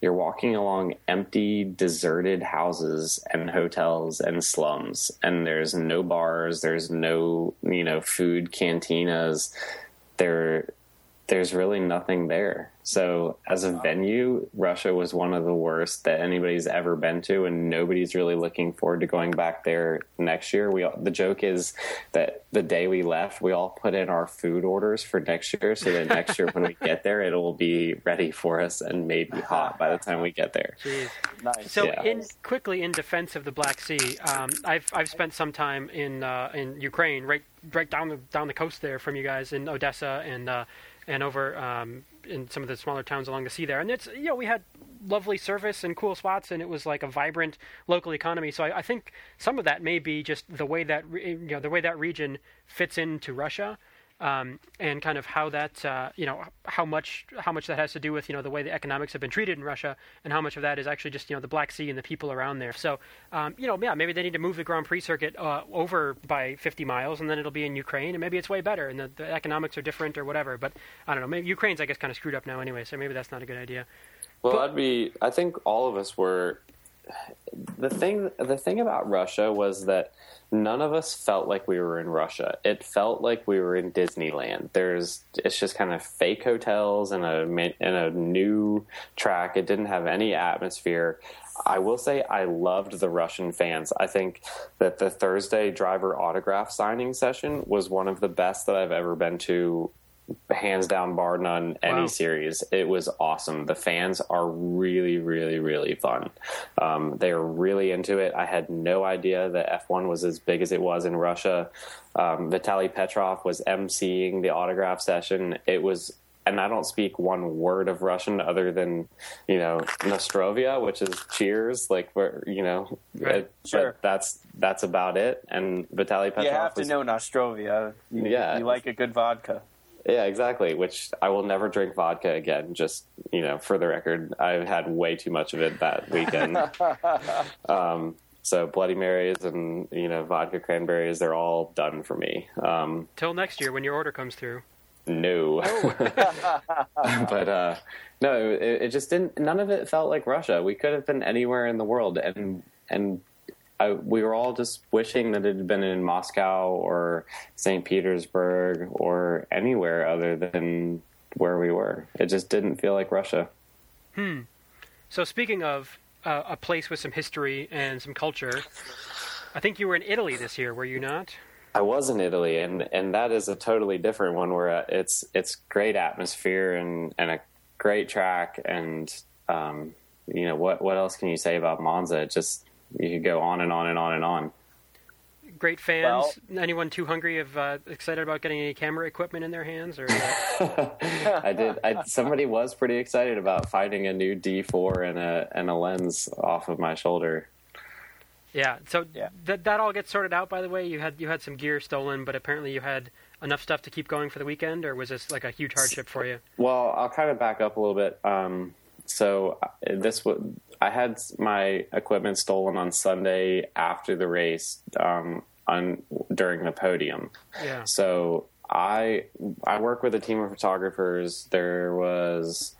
Speaker 3: you're walking along empty, deserted houses and hotels and slums, and there's no bars, there's no you know food cantinas. There there's really nothing there. So as a venue, Russia was one of the worst that anybody's ever been to, and nobody's really looking forward to going back there next year. We the joke is that the day we left, we all put in our food orders for next year, so that next year when we get there, it will be ready for us and maybe hot by the time we get there.
Speaker 2: Nice. So, yeah. in quickly in defense of the Black Sea, um, I've I've spent some time in uh, in Ukraine, right right down the down the coast there from you guys in Odessa and. Uh, and over um, in some of the smaller towns along the sea there. And it's you know we had lovely service and cool spots, and it was like a vibrant local economy. So I, I think some of that may be just the way that you know the way that region fits into Russia um, and kind of how that uh, you know how much how much that has to do with you know the way the economics have been treated in Russia, and how much of that is actually just you know the Black Sea and the people around there. So um, you know yeah maybe they need to move the Grand Prix circuit uh, over by 50 miles, and then it'll be in Ukraine, and maybe it's way better, and the, the economics are different or whatever. But I don't know. Maybe Ukraine's I guess kind of screwed up now anyway, so maybe that's not a good idea.
Speaker 3: Well, but, I'd be. I think all of us were. The thing. The thing about Russia was that none of us felt like we were in Russia. It felt like we were in Disneyland. There's it's just kind of fake hotels and a and a new track. It didn't have any atmosphere. I will say I loved the Russian fans. I think that the Thursday driver autograph signing session was one of the best that I've ever been to hands down bar none any wow. series it was awesome the fans are really really really fun um, they are really into it i had no idea that f1 was as big as it was in russia um, Vitaly Petrov was emceeing the autograph session it was and I don't speak one word of Russian other than, you know, Nostrovia, which is cheers, like where you know,
Speaker 1: right. it, sure.
Speaker 3: that's that's about it. And Vitaly Petrov.
Speaker 1: You have to
Speaker 3: was,
Speaker 1: know Nostrovia. You, yeah, you like a good vodka.
Speaker 3: Yeah, exactly. Which I will never drink vodka again. Just you know, for the record, I've had way too much of it that weekend. um, so Bloody Marys and you know vodka cranberries, they're all done for me. Um,
Speaker 2: Till next year when your order comes through.
Speaker 3: No, oh. but uh, no, it, it just didn't. None of it felt like Russia. We could have been anywhere in the world, and and I, we were all just wishing that it had been in Moscow or St. Petersburg or anywhere other than where we were. It just didn't feel like Russia.
Speaker 2: Hmm. So speaking of uh, a place with some history and some culture, I think you were in Italy this year, were you not?
Speaker 3: I was in Italy, and and that is a totally different one. Where uh, it's it's great atmosphere and and a great track, and um, you know what what else can you say about Monza? It just you could go on and on and on and on.
Speaker 2: Great fans. Well, Anyone too hungry of uh, excited about getting any camera equipment in their hands? Or
Speaker 3: I did. I, somebody was pretty excited about finding a new D4 and a and a lens off of my shoulder.
Speaker 2: Yeah. So yeah. that that all gets sorted out. By the way, you had you had some gear stolen, but apparently you had enough stuff to keep going for the weekend, or was this like a huge hardship for you?
Speaker 3: Well, I'll kind of back up a little bit. Um, so uh, this would I had my equipment stolen on Sunday after the race um, on during the podium.
Speaker 2: Yeah.
Speaker 3: So I I work with a team of photographers. There was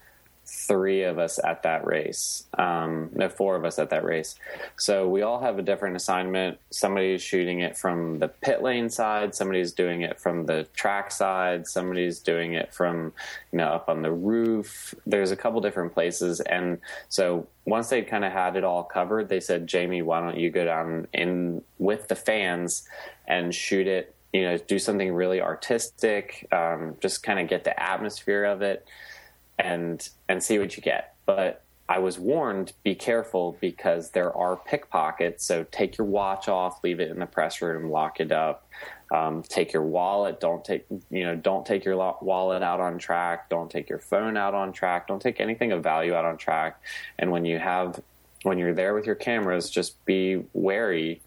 Speaker 3: three of us at that race. Um, no, four of us at that race. So we all have a different assignment. Somebody's shooting it from the pit lane side. Somebody's doing it from the track side. Somebody's doing it from, you know, up on the roof. There's a couple different places. And so once they kind of had it all covered, they said, Jamie, why don't you go down in with the fans and shoot it? You know, do something really artistic, um, just kind of get the atmosphere of it and and see what you get. But I was warned, be careful because there are pickpockets. So take your watch off, leave it in the press room, lock it up. Um, take your wallet. Don't take you know don't take your wallet out on track. Don't take your phone out on track. Don't take anything of value out on track. And when you have when you're there with your cameras, just be wary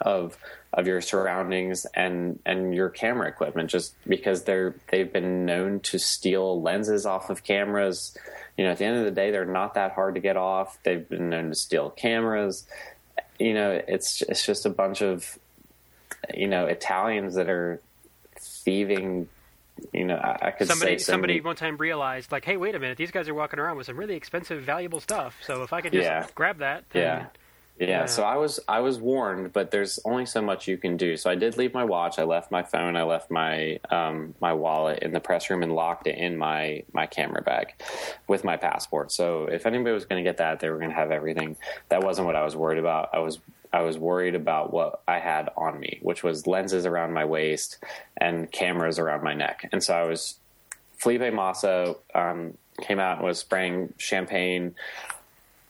Speaker 3: of of your surroundings and and your camera equipment just because they're they've been known to steal lenses off of cameras you know at the end of the day they're not that hard to get off they've been known to steal cameras you know it's it's just a bunch of you know Italians that are thieving you know, I, I could
Speaker 2: somebody,
Speaker 3: say
Speaker 2: somebody one time realized, like, hey, wait a minute, these guys are walking around with some really expensive, valuable stuff. So if I could just yeah. grab that, then,
Speaker 3: yeah, yeah, yeah, so I was I was warned, but there's only so much you can do. So I did leave my watch. I left my phone. I left my um, my wallet in the press room and locked it in my my camera bag with my passport. So if anybody was going to get that, they were going to have everything. That wasn't what I was worried about. I was I was worried about what I had on me, which was lenses around my waist and cameras around my neck. And so I was Felipe Massa um, came out and was spraying champagne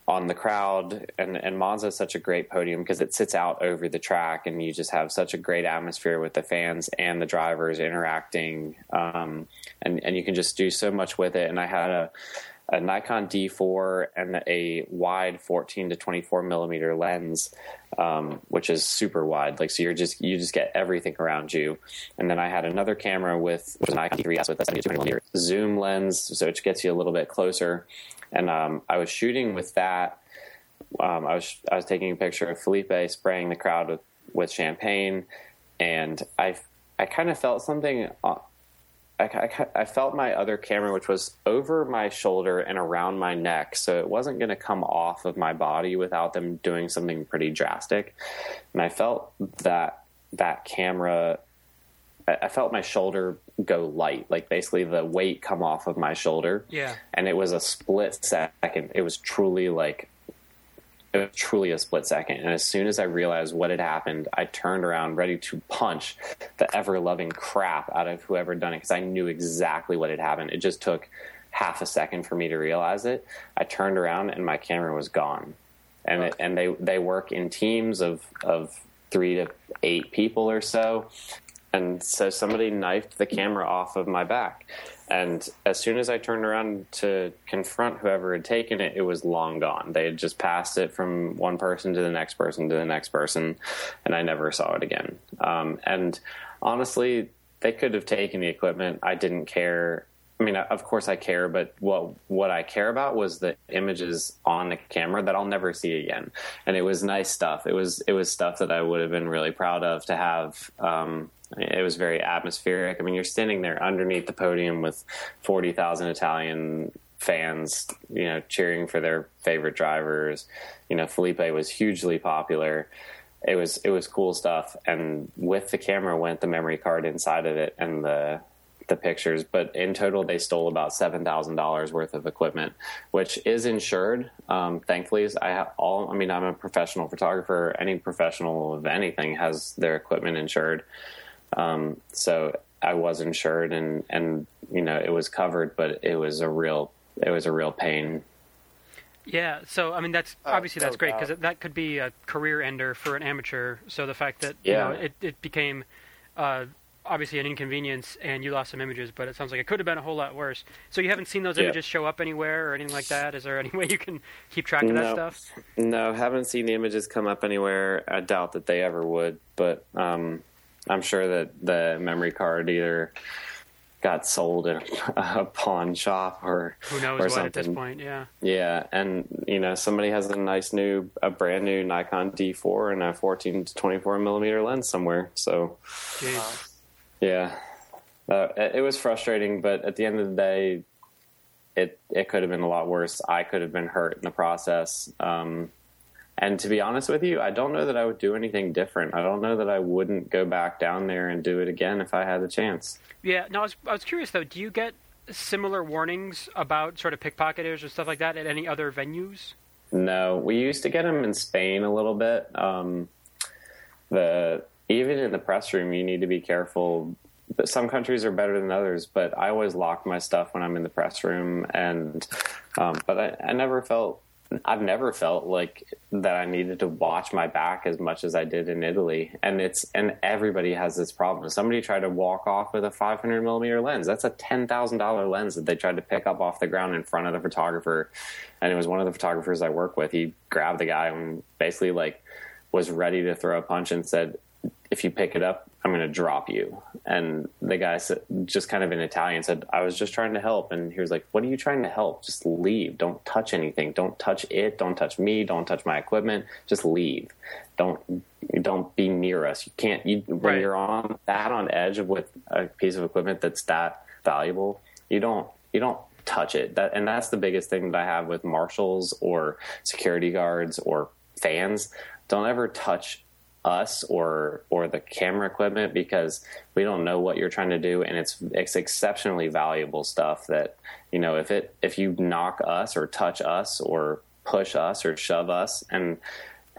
Speaker 3: on the crowd and and Monza is such a great podium because it sits out over the track and you just have such a great atmosphere with the fans and the drivers interacting um, and and you can just do so much with it and I had a a Nikon D4 and a wide 14 to 24 millimeter lens, um, which is super wide. Like so, you're just you just get everything around you. And then I had another camera with, with an Nikon D3S with a 72 millimeter zoom lens, so it gets you a little bit closer and um, I was shooting with that. Um, I was I was taking a picture of Felipe spraying the crowd with, with champagne, and I I kind of felt something. Uh, I, I, I, felt my other camera, which was over my shoulder and around my neck, so it wasn't going to come off of my body without them doing something pretty drastic. And I felt that that camera I felt my shoulder go light, like basically the weight come off of my shoulder.
Speaker 2: Yeah.
Speaker 3: And it was a split second. It was truly like, it was truly a split second. And as soon as I realized what had happened, I turned around ready to punch the ever loving crap out of whoever done it because I knew exactly what had happened. It just took half a second for me to realize it. I turned around and my camera was gone. And okay. it, and they they work in teams of of three to eight people or so and so somebody knifed the camera off of my back. And as soon as I turned around to confront whoever had taken it, it was long gone. They had just passed it from one person to the next person to the next person, and I never saw it again. Um, and honestly, they could have taken the equipment. I didn't care. I mean, of course I care, but what what I care about was the images on the camera that I'll never see again. And it was nice stuff. It was it was stuff that I would have been really proud of to have. Um, it was very atmospheric. I mean, you're standing there underneath the podium with 40,000 Italian fans, you know, cheering for their favorite drivers. You know, Felipe was hugely popular. It was it was cool stuff, and with the camera went the memory card inside of it, and the the pictures, but in total they stole about seven thousand dollars worth of equipment, which is insured. Um, thankfully, I have all. I mean, I'm a professional photographer. Any professional of anything has their equipment insured. Um, so I was insured, and and you know it was covered, but it was a real it was a real pain.
Speaker 2: Yeah, so I mean that's obviously that's great because that could be a career ender for an amateur. So the fact that
Speaker 3: Yeah.
Speaker 2: you know it it became uh, obviously an inconvenience and you lost some images, but it sounds like it could have been a whole lot worse. So you haven't seen those
Speaker 3: Yeah.
Speaker 2: images show up anywhere or anything like that. Is there any way you can keep track of that stuff?
Speaker 3: No, haven't seen the images come up anywhere. I doubt that they ever would, but um, I'm sure that the memory card either got sold in a pawn shop or
Speaker 2: Who knows
Speaker 3: or
Speaker 2: what
Speaker 3: something.
Speaker 2: at this point? Yeah.
Speaker 3: Yeah, and you know somebody has a nice new, a brand new Nikon D4 and a 14 to 24 millimeter lens somewhere. So
Speaker 2: Jeez.
Speaker 3: Yeah, uh, it it was frustrating, but at the end of the day, it it could have been a lot worse. I could have been hurt in the process. Um, and to be honest with you, I don't know that I would do anything different. I don't know that I wouldn't go back down there and do it again if I had the chance.
Speaker 2: Yeah. No, I was I was curious though. Do you get similar warnings about sort of pickpocketers or stuff like that at any other venues?
Speaker 3: No, we used to get them in Spain a little bit. Um, the even in the press room, you need to be careful. Some countries are better than others, but I always lock my stuff when I'm in the press room, and um, but I, I never felt. I've never felt like that I needed to watch my back as much as I did in Italy, and it's and everybody has this problem. Somebody tried to walk off with a 500 millimeter lens. That's a ten thousand dollar lens that they tried to pick up off the ground in front of the photographer, and it was one of the photographers I work with. He grabbed the guy and basically like was ready to throw a punch and said, "If you pick it up, I'm going to drop you." And the guy said, just kind of in Italian said, "I was just trying to help." And he was like, "What are you trying to help? Just leave. Don't touch anything. Don't touch it. Don't touch me. Don't touch my equipment. Just leave. Don't don't be near us. You can't. You when
Speaker 2: Right.
Speaker 3: you're on that on edge with a piece of equipment that's that valuable, you don't you don't touch it. That and that's the biggest thing that I have with marshals or security guards or fans. Don't ever touch us or or the camera equipment because we don't know what you're trying to do. And it's it's exceptionally valuable stuff that you know if it if you knock us or touch us or push us or shove us and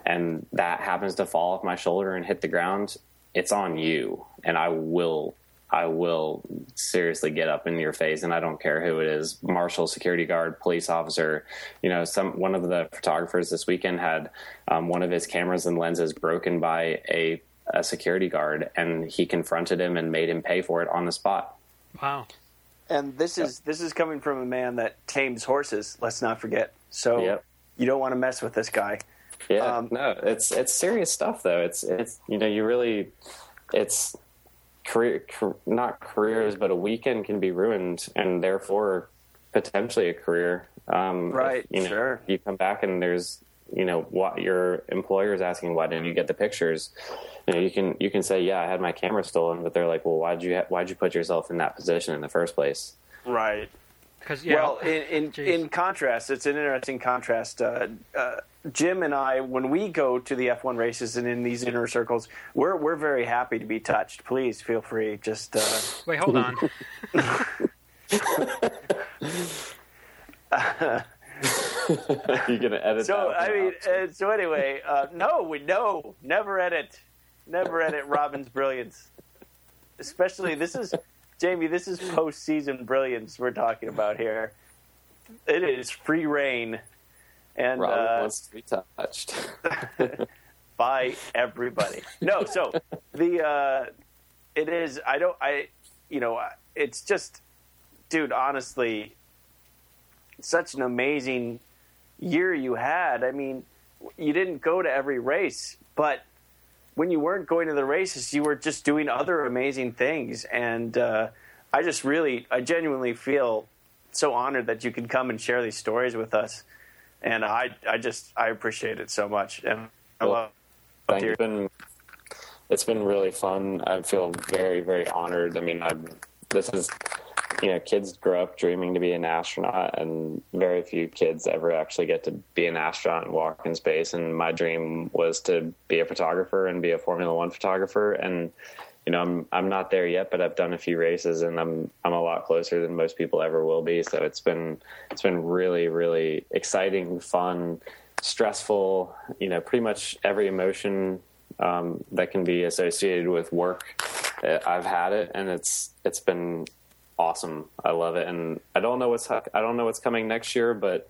Speaker 3: and that happens to fall off my shoulder and hit the ground it's on you. And I will I will seriously get up in your face, and I don't care who it is marshal, security guard, police officer. You know, some one of the photographers this weekend had um, one of his cameras and lenses broken by a, a security guard, and he confronted him and made him pay for it on the spot.
Speaker 2: Wow.
Speaker 1: And this is this is coming from a man that tames horses. Let's not forget. So
Speaker 3: Yep.
Speaker 1: you don't want to mess with this guy.
Speaker 3: Yeah,
Speaker 1: Um,
Speaker 3: no, it's it's serious stuff though. It's it's you know you really it's career car- not careers, but a weekend can be ruined, and therefore potentially a career. Um, if,
Speaker 1: Right,
Speaker 3: you know,
Speaker 1: sure.
Speaker 3: You come back and there's you know what your employer is asking. Why didn't you get the pictures? You know you can you can say yeah I had my camera stolen, but they're like well why'd you ha- why'd you put yourself in that position in the first place?
Speaker 1: Right.
Speaker 2: Because yeah.
Speaker 1: Well, in in, in contrast, it's an interesting contrast. Uh, uh, Jim and I, when we go to the F1 races and in these inner circles, we're we're very happy to be touched. Please feel free. Just uh,
Speaker 2: Wait, hold on.
Speaker 3: You're gonna edit
Speaker 1: so.
Speaker 3: that
Speaker 1: I mean, uh, so anyway, uh, no, we no, never edit, never edit Robin's brilliance. Especially this is Jamie. This is postseason brilliance we're talking about here. It is free reign, and
Speaker 3: Robin
Speaker 1: uh,
Speaker 3: wants to be touched.
Speaker 1: by everybody. No, so the uh, it is. I don't. I you know. It's just, dude. Honestly, such an amazing year you had. I mean, you didn't go to every race, but when you weren't going to the races, you were just doing other amazing things. And uh, I just really, I genuinely feel so honored that you could come and share these stories with us. And I, I just, I appreciate it so much. And I
Speaker 3: Well,
Speaker 1: love.
Speaker 3: Thank you. It's been it's been really fun. I feel very very honored. I mean, I this is you know kids grow up dreaming to be an astronaut, and very few kids ever actually get to be an astronaut and walk in space. And my dream was to be a photographer and be a Formula One photographer, and you know, I'm I'm not there yet, but I've done a few races, and I'm I'm a lot closer than most people ever will be. So it's been it's been really really exciting, fun, stressful. You know, pretty much every emotion um, that can be associated with work. I've had it, and it's it's been awesome. I love it, and I don't know what's I don't know what's coming next year, but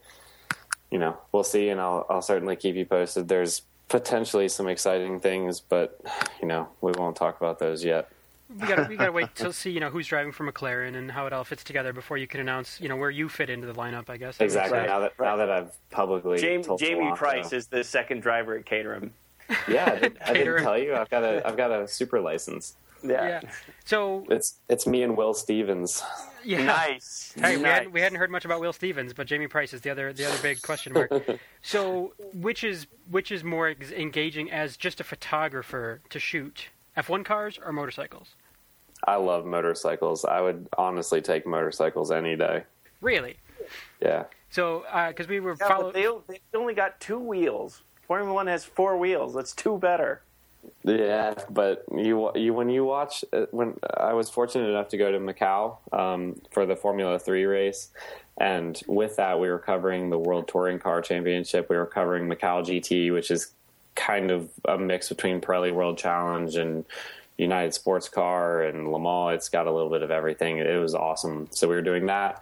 Speaker 3: you know we'll see, and I'll I'll certainly keep you posted. There's potentially some exciting things, but you know we won't talk about those yet.
Speaker 2: We got we got to wait to see you know who's driving for McLaren and how it all fits together before you can announce you know where you fit into the lineup. I guess
Speaker 3: Exactly.
Speaker 1: Right.
Speaker 3: Now that now that I've publicly
Speaker 1: Jamie,
Speaker 3: told
Speaker 1: Jamie
Speaker 3: Toronto-
Speaker 1: Price is the second driver at Caterham.
Speaker 3: Yeah, I, did, I
Speaker 2: Caterer.
Speaker 3: didn't tell you. I've got a I've got a super license.
Speaker 2: Yeah. So
Speaker 3: It's it's me and Will Stevens.
Speaker 2: yeah.
Speaker 1: Nice.
Speaker 2: Hey, we, hadn't, we hadn't heard much about Will Stevens, but Jamie Price is the other the other big question mark. so, which is which is more engaging as just a photographer to shoot F1 cars or motorcycles?
Speaker 3: I love motorcycles. I would honestly take motorcycles any day.
Speaker 2: Really?
Speaker 3: Yeah.
Speaker 2: So, uh, because we were
Speaker 1: Yeah,
Speaker 2: follow-
Speaker 1: they, they only got two wheels. Formula One has four wheels. That's two better.
Speaker 3: Yeah, but you you when you watch uh, when I was fortunate enough to go to Macau um, for the Formula Three race, and with that we were covering the World Touring Car Championship. We were covering Macau GT, which is kind of a mix between Pirelli World Challenge and United Sports Car and Le Mans. It's got a little bit of everything. It was awesome. So we were doing that,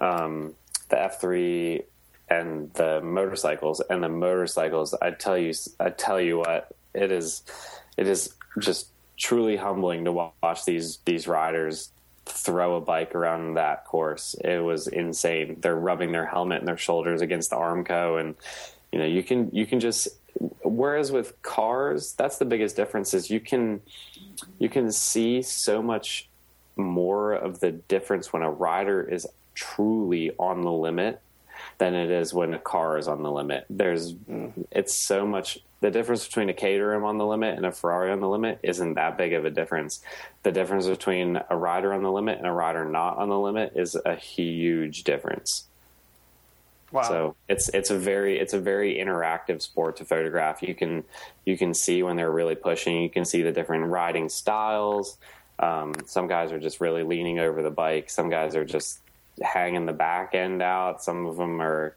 Speaker 3: um, the F three and the motorcycles and the motorcycles. I tell you, I tell you what, it is, it is just truly humbling to watch these these riders throw a bike around that course. It was insane. They're rubbing their helmet and their shoulders against the Armco, and you know you can you can just. Whereas with cars, that's the biggest difference is you can you can see so much more of the difference when a rider is truly on the limit than it is when a car is on the limit. There's mm. it's so much the difference between a Caterham on the limit and a Ferrari on the limit isn't that big of a difference. The difference between a rider on the limit and a rider not on the limit is a huge difference.
Speaker 1: Wow.
Speaker 3: So it's it's a very it's a very interactive sport to photograph. You can you can see when they're really pushing. You can see the different riding styles. Um, some guys are just really leaning over the bike. Some guys are just hanging the back end out. Some of them are,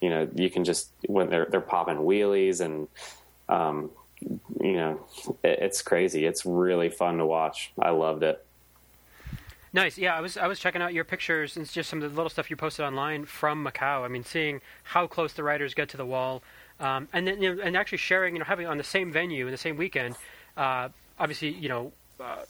Speaker 3: you know, you can just when they're they're popping wheelies and, um, you know, it, it's crazy. It's really fun to watch. I loved it.
Speaker 2: Nice. Yeah, I was I was checking out your pictures and just some of the little stuff you posted online from Macau. I mean, seeing how close the riders get to the wall, um, and then you know, and actually sharing, you know, having on the same venue in the same weekend. Uh, obviously, you know, uh,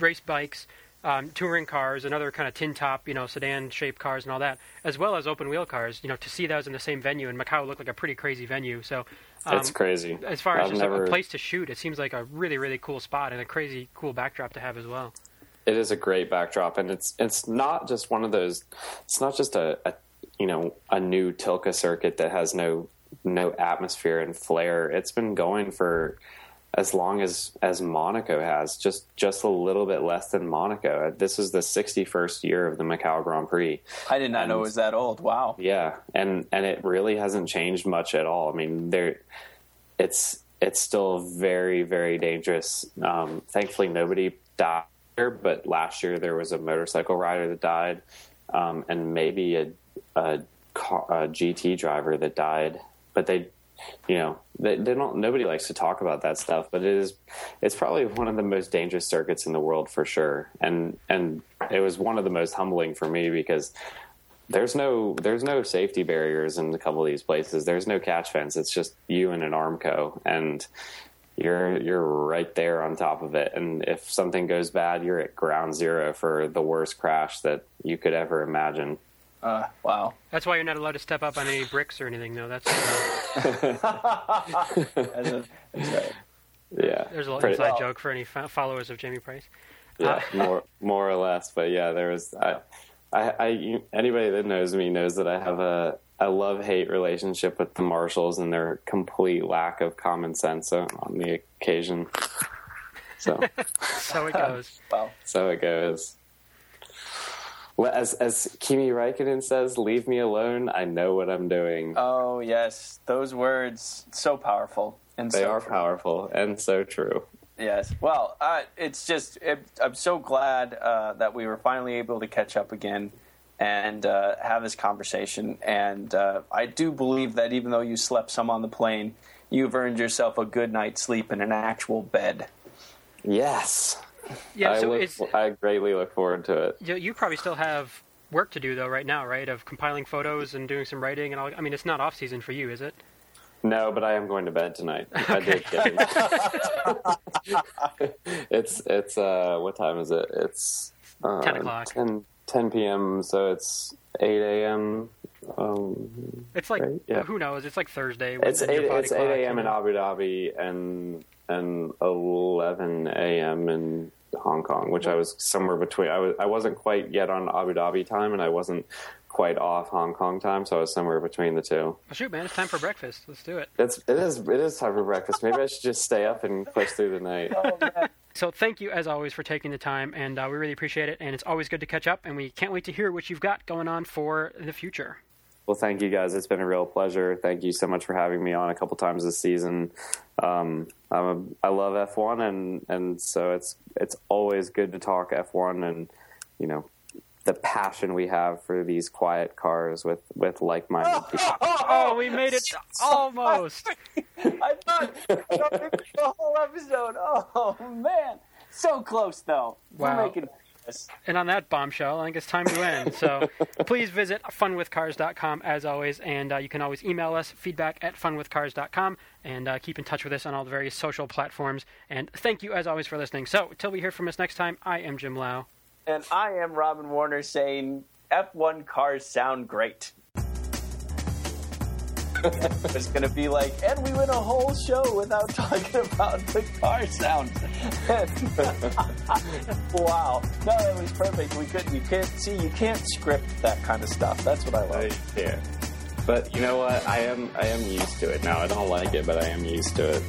Speaker 2: race bikes, um, touring cars, and other kind of tin top, you know, sedan shaped cars and all that, as well as open wheel cars. You know, to see those in the same venue, and Macau looked like a pretty crazy venue. So. Um,
Speaker 3: it's crazy.
Speaker 2: as far as
Speaker 3: I've
Speaker 2: just a-
Speaker 3: never-
Speaker 2: a place to shoot, it seems like a really, really cool spot and a crazy cool backdrop to have as well.
Speaker 3: it is a great backdrop and it's it's not just one of those it's not just a, a you know a new Tilke circuit that has no no atmosphere and flair it's been going for as long as as monaco has just just a little bit less than monaco this is the 61st year of the macau grand prix
Speaker 1: I did not know it was that old. Wow.
Speaker 3: yeah, and and it really hasn't changed much at all. I mean, there, it's it's still very very dangerous. Um, thankfully, nobody died here, but last year there was a motorcycle rider that died, um, and maybe a, a, car, a GT driver that died. But they, you know, they, they don't. Nobody likes to talk about that stuff, but it is. It's probably one of the most dangerous circuits in the world for sure, and and it was one of the most humbling for me because there's no there's no safety barriers in a couple of these places. There's no catch fence. It's just you and an Armco, and you're you're right there on top of it. And if something goes bad, you're at ground zero for the worst crash that you could ever imagine.
Speaker 1: Uh, wow.
Speaker 2: That's why you're not allowed to step up on any bricks or anything, though. That's uh,
Speaker 1: That's, a, that's right.
Speaker 3: Yeah,
Speaker 2: there's a little
Speaker 3: Pretty-
Speaker 2: inside
Speaker 1: well.
Speaker 2: joke for any fo- followers of Jamie Price.
Speaker 3: yeah, more more or less. But yeah, there was. I, I, I you- anybody that knows me knows that I have a a love hate relationship with the marshals and their complete lack of common sense on on the occasion. So.
Speaker 2: So it goes.
Speaker 1: Wow.
Speaker 3: So it goes. Well, as as Kimi Räikkönen says, "Leave me alone. I know what I'm doing."
Speaker 1: Oh yes, those words so powerful and
Speaker 3: they
Speaker 1: so
Speaker 3: are
Speaker 1: true.
Speaker 3: powerful and so true.
Speaker 1: Yes. Well, uh, it's just it, I'm so glad uh, that we were finally able to catch up again and uh, have this conversation. And uh, I do believe that even though you slept some on the plane, you've earned yourself a good night's sleep in an actual bed.
Speaker 3: Yes.
Speaker 2: Yeah,
Speaker 3: I,
Speaker 2: so
Speaker 3: look,
Speaker 2: it's
Speaker 3: I greatly look forward to it.
Speaker 2: you, you probably still have work to do though right now, right? Of compiling photos and doing some writing and all. I mean, it's not off season for you, is it?
Speaker 3: No, but I am going to bed tonight. I did get it. it's it's uh what time is it? It's uh,
Speaker 2: 10 o'clock.
Speaker 3: 10, 10 p.m. So it's eight a.m. Um,
Speaker 2: It's like
Speaker 3: Right, yeah.
Speaker 2: who knows? It's like Thursday.
Speaker 3: it's eight it's eight a.m. in? Abu Dhabi and and eleven a.m. in Hong Kong, which I was somewhere between. I was I wasn't quite yet on Abu Dhabi time, and I wasn't quite off Hong Kong time, so I was somewhere between the two.
Speaker 2: Well, shoot, man, it's time for breakfast. Let's do it.
Speaker 3: It's it is it is time for breakfast. Maybe I should just stay up and push through the night.
Speaker 2: So thank you as always for taking the time, and uh, we really appreciate it. And it's always good to catch up, and we can't wait to hear what you've got going on for the future.
Speaker 3: Well, thank you guys. It's been a real pleasure. Thank you so much for having me on a couple times this season. Um, I'm a, I love F1, and and so it's it's always good to talk F1 and you know the passion we have for these quiet cars with with like-minded people.
Speaker 2: Oh, we made it almost.
Speaker 1: I thought I thought maybe the whole episode. Oh man, so close though.
Speaker 2: Wow.
Speaker 1: We're making this.
Speaker 2: And on that bombshell, I think it's time to end. So please visit funwithcars.com as always, and uh, you can always email us feedback at funwithcars.com and uh, keep in touch with us on all the various social platforms. And thank you as always for listening. So until we hear from us next time, I am Jim Lau.
Speaker 1: And I am Robin Warner saying F1 cars sound great. It's going to be like, and we went a whole show without talking about the car sound. wow. No, it was perfect. We could, you can't see, you can't script that kind of stuff. That's what I love.
Speaker 3: Yeah. But you know what? I am I am used to it now. I don't like it, but I am used to it.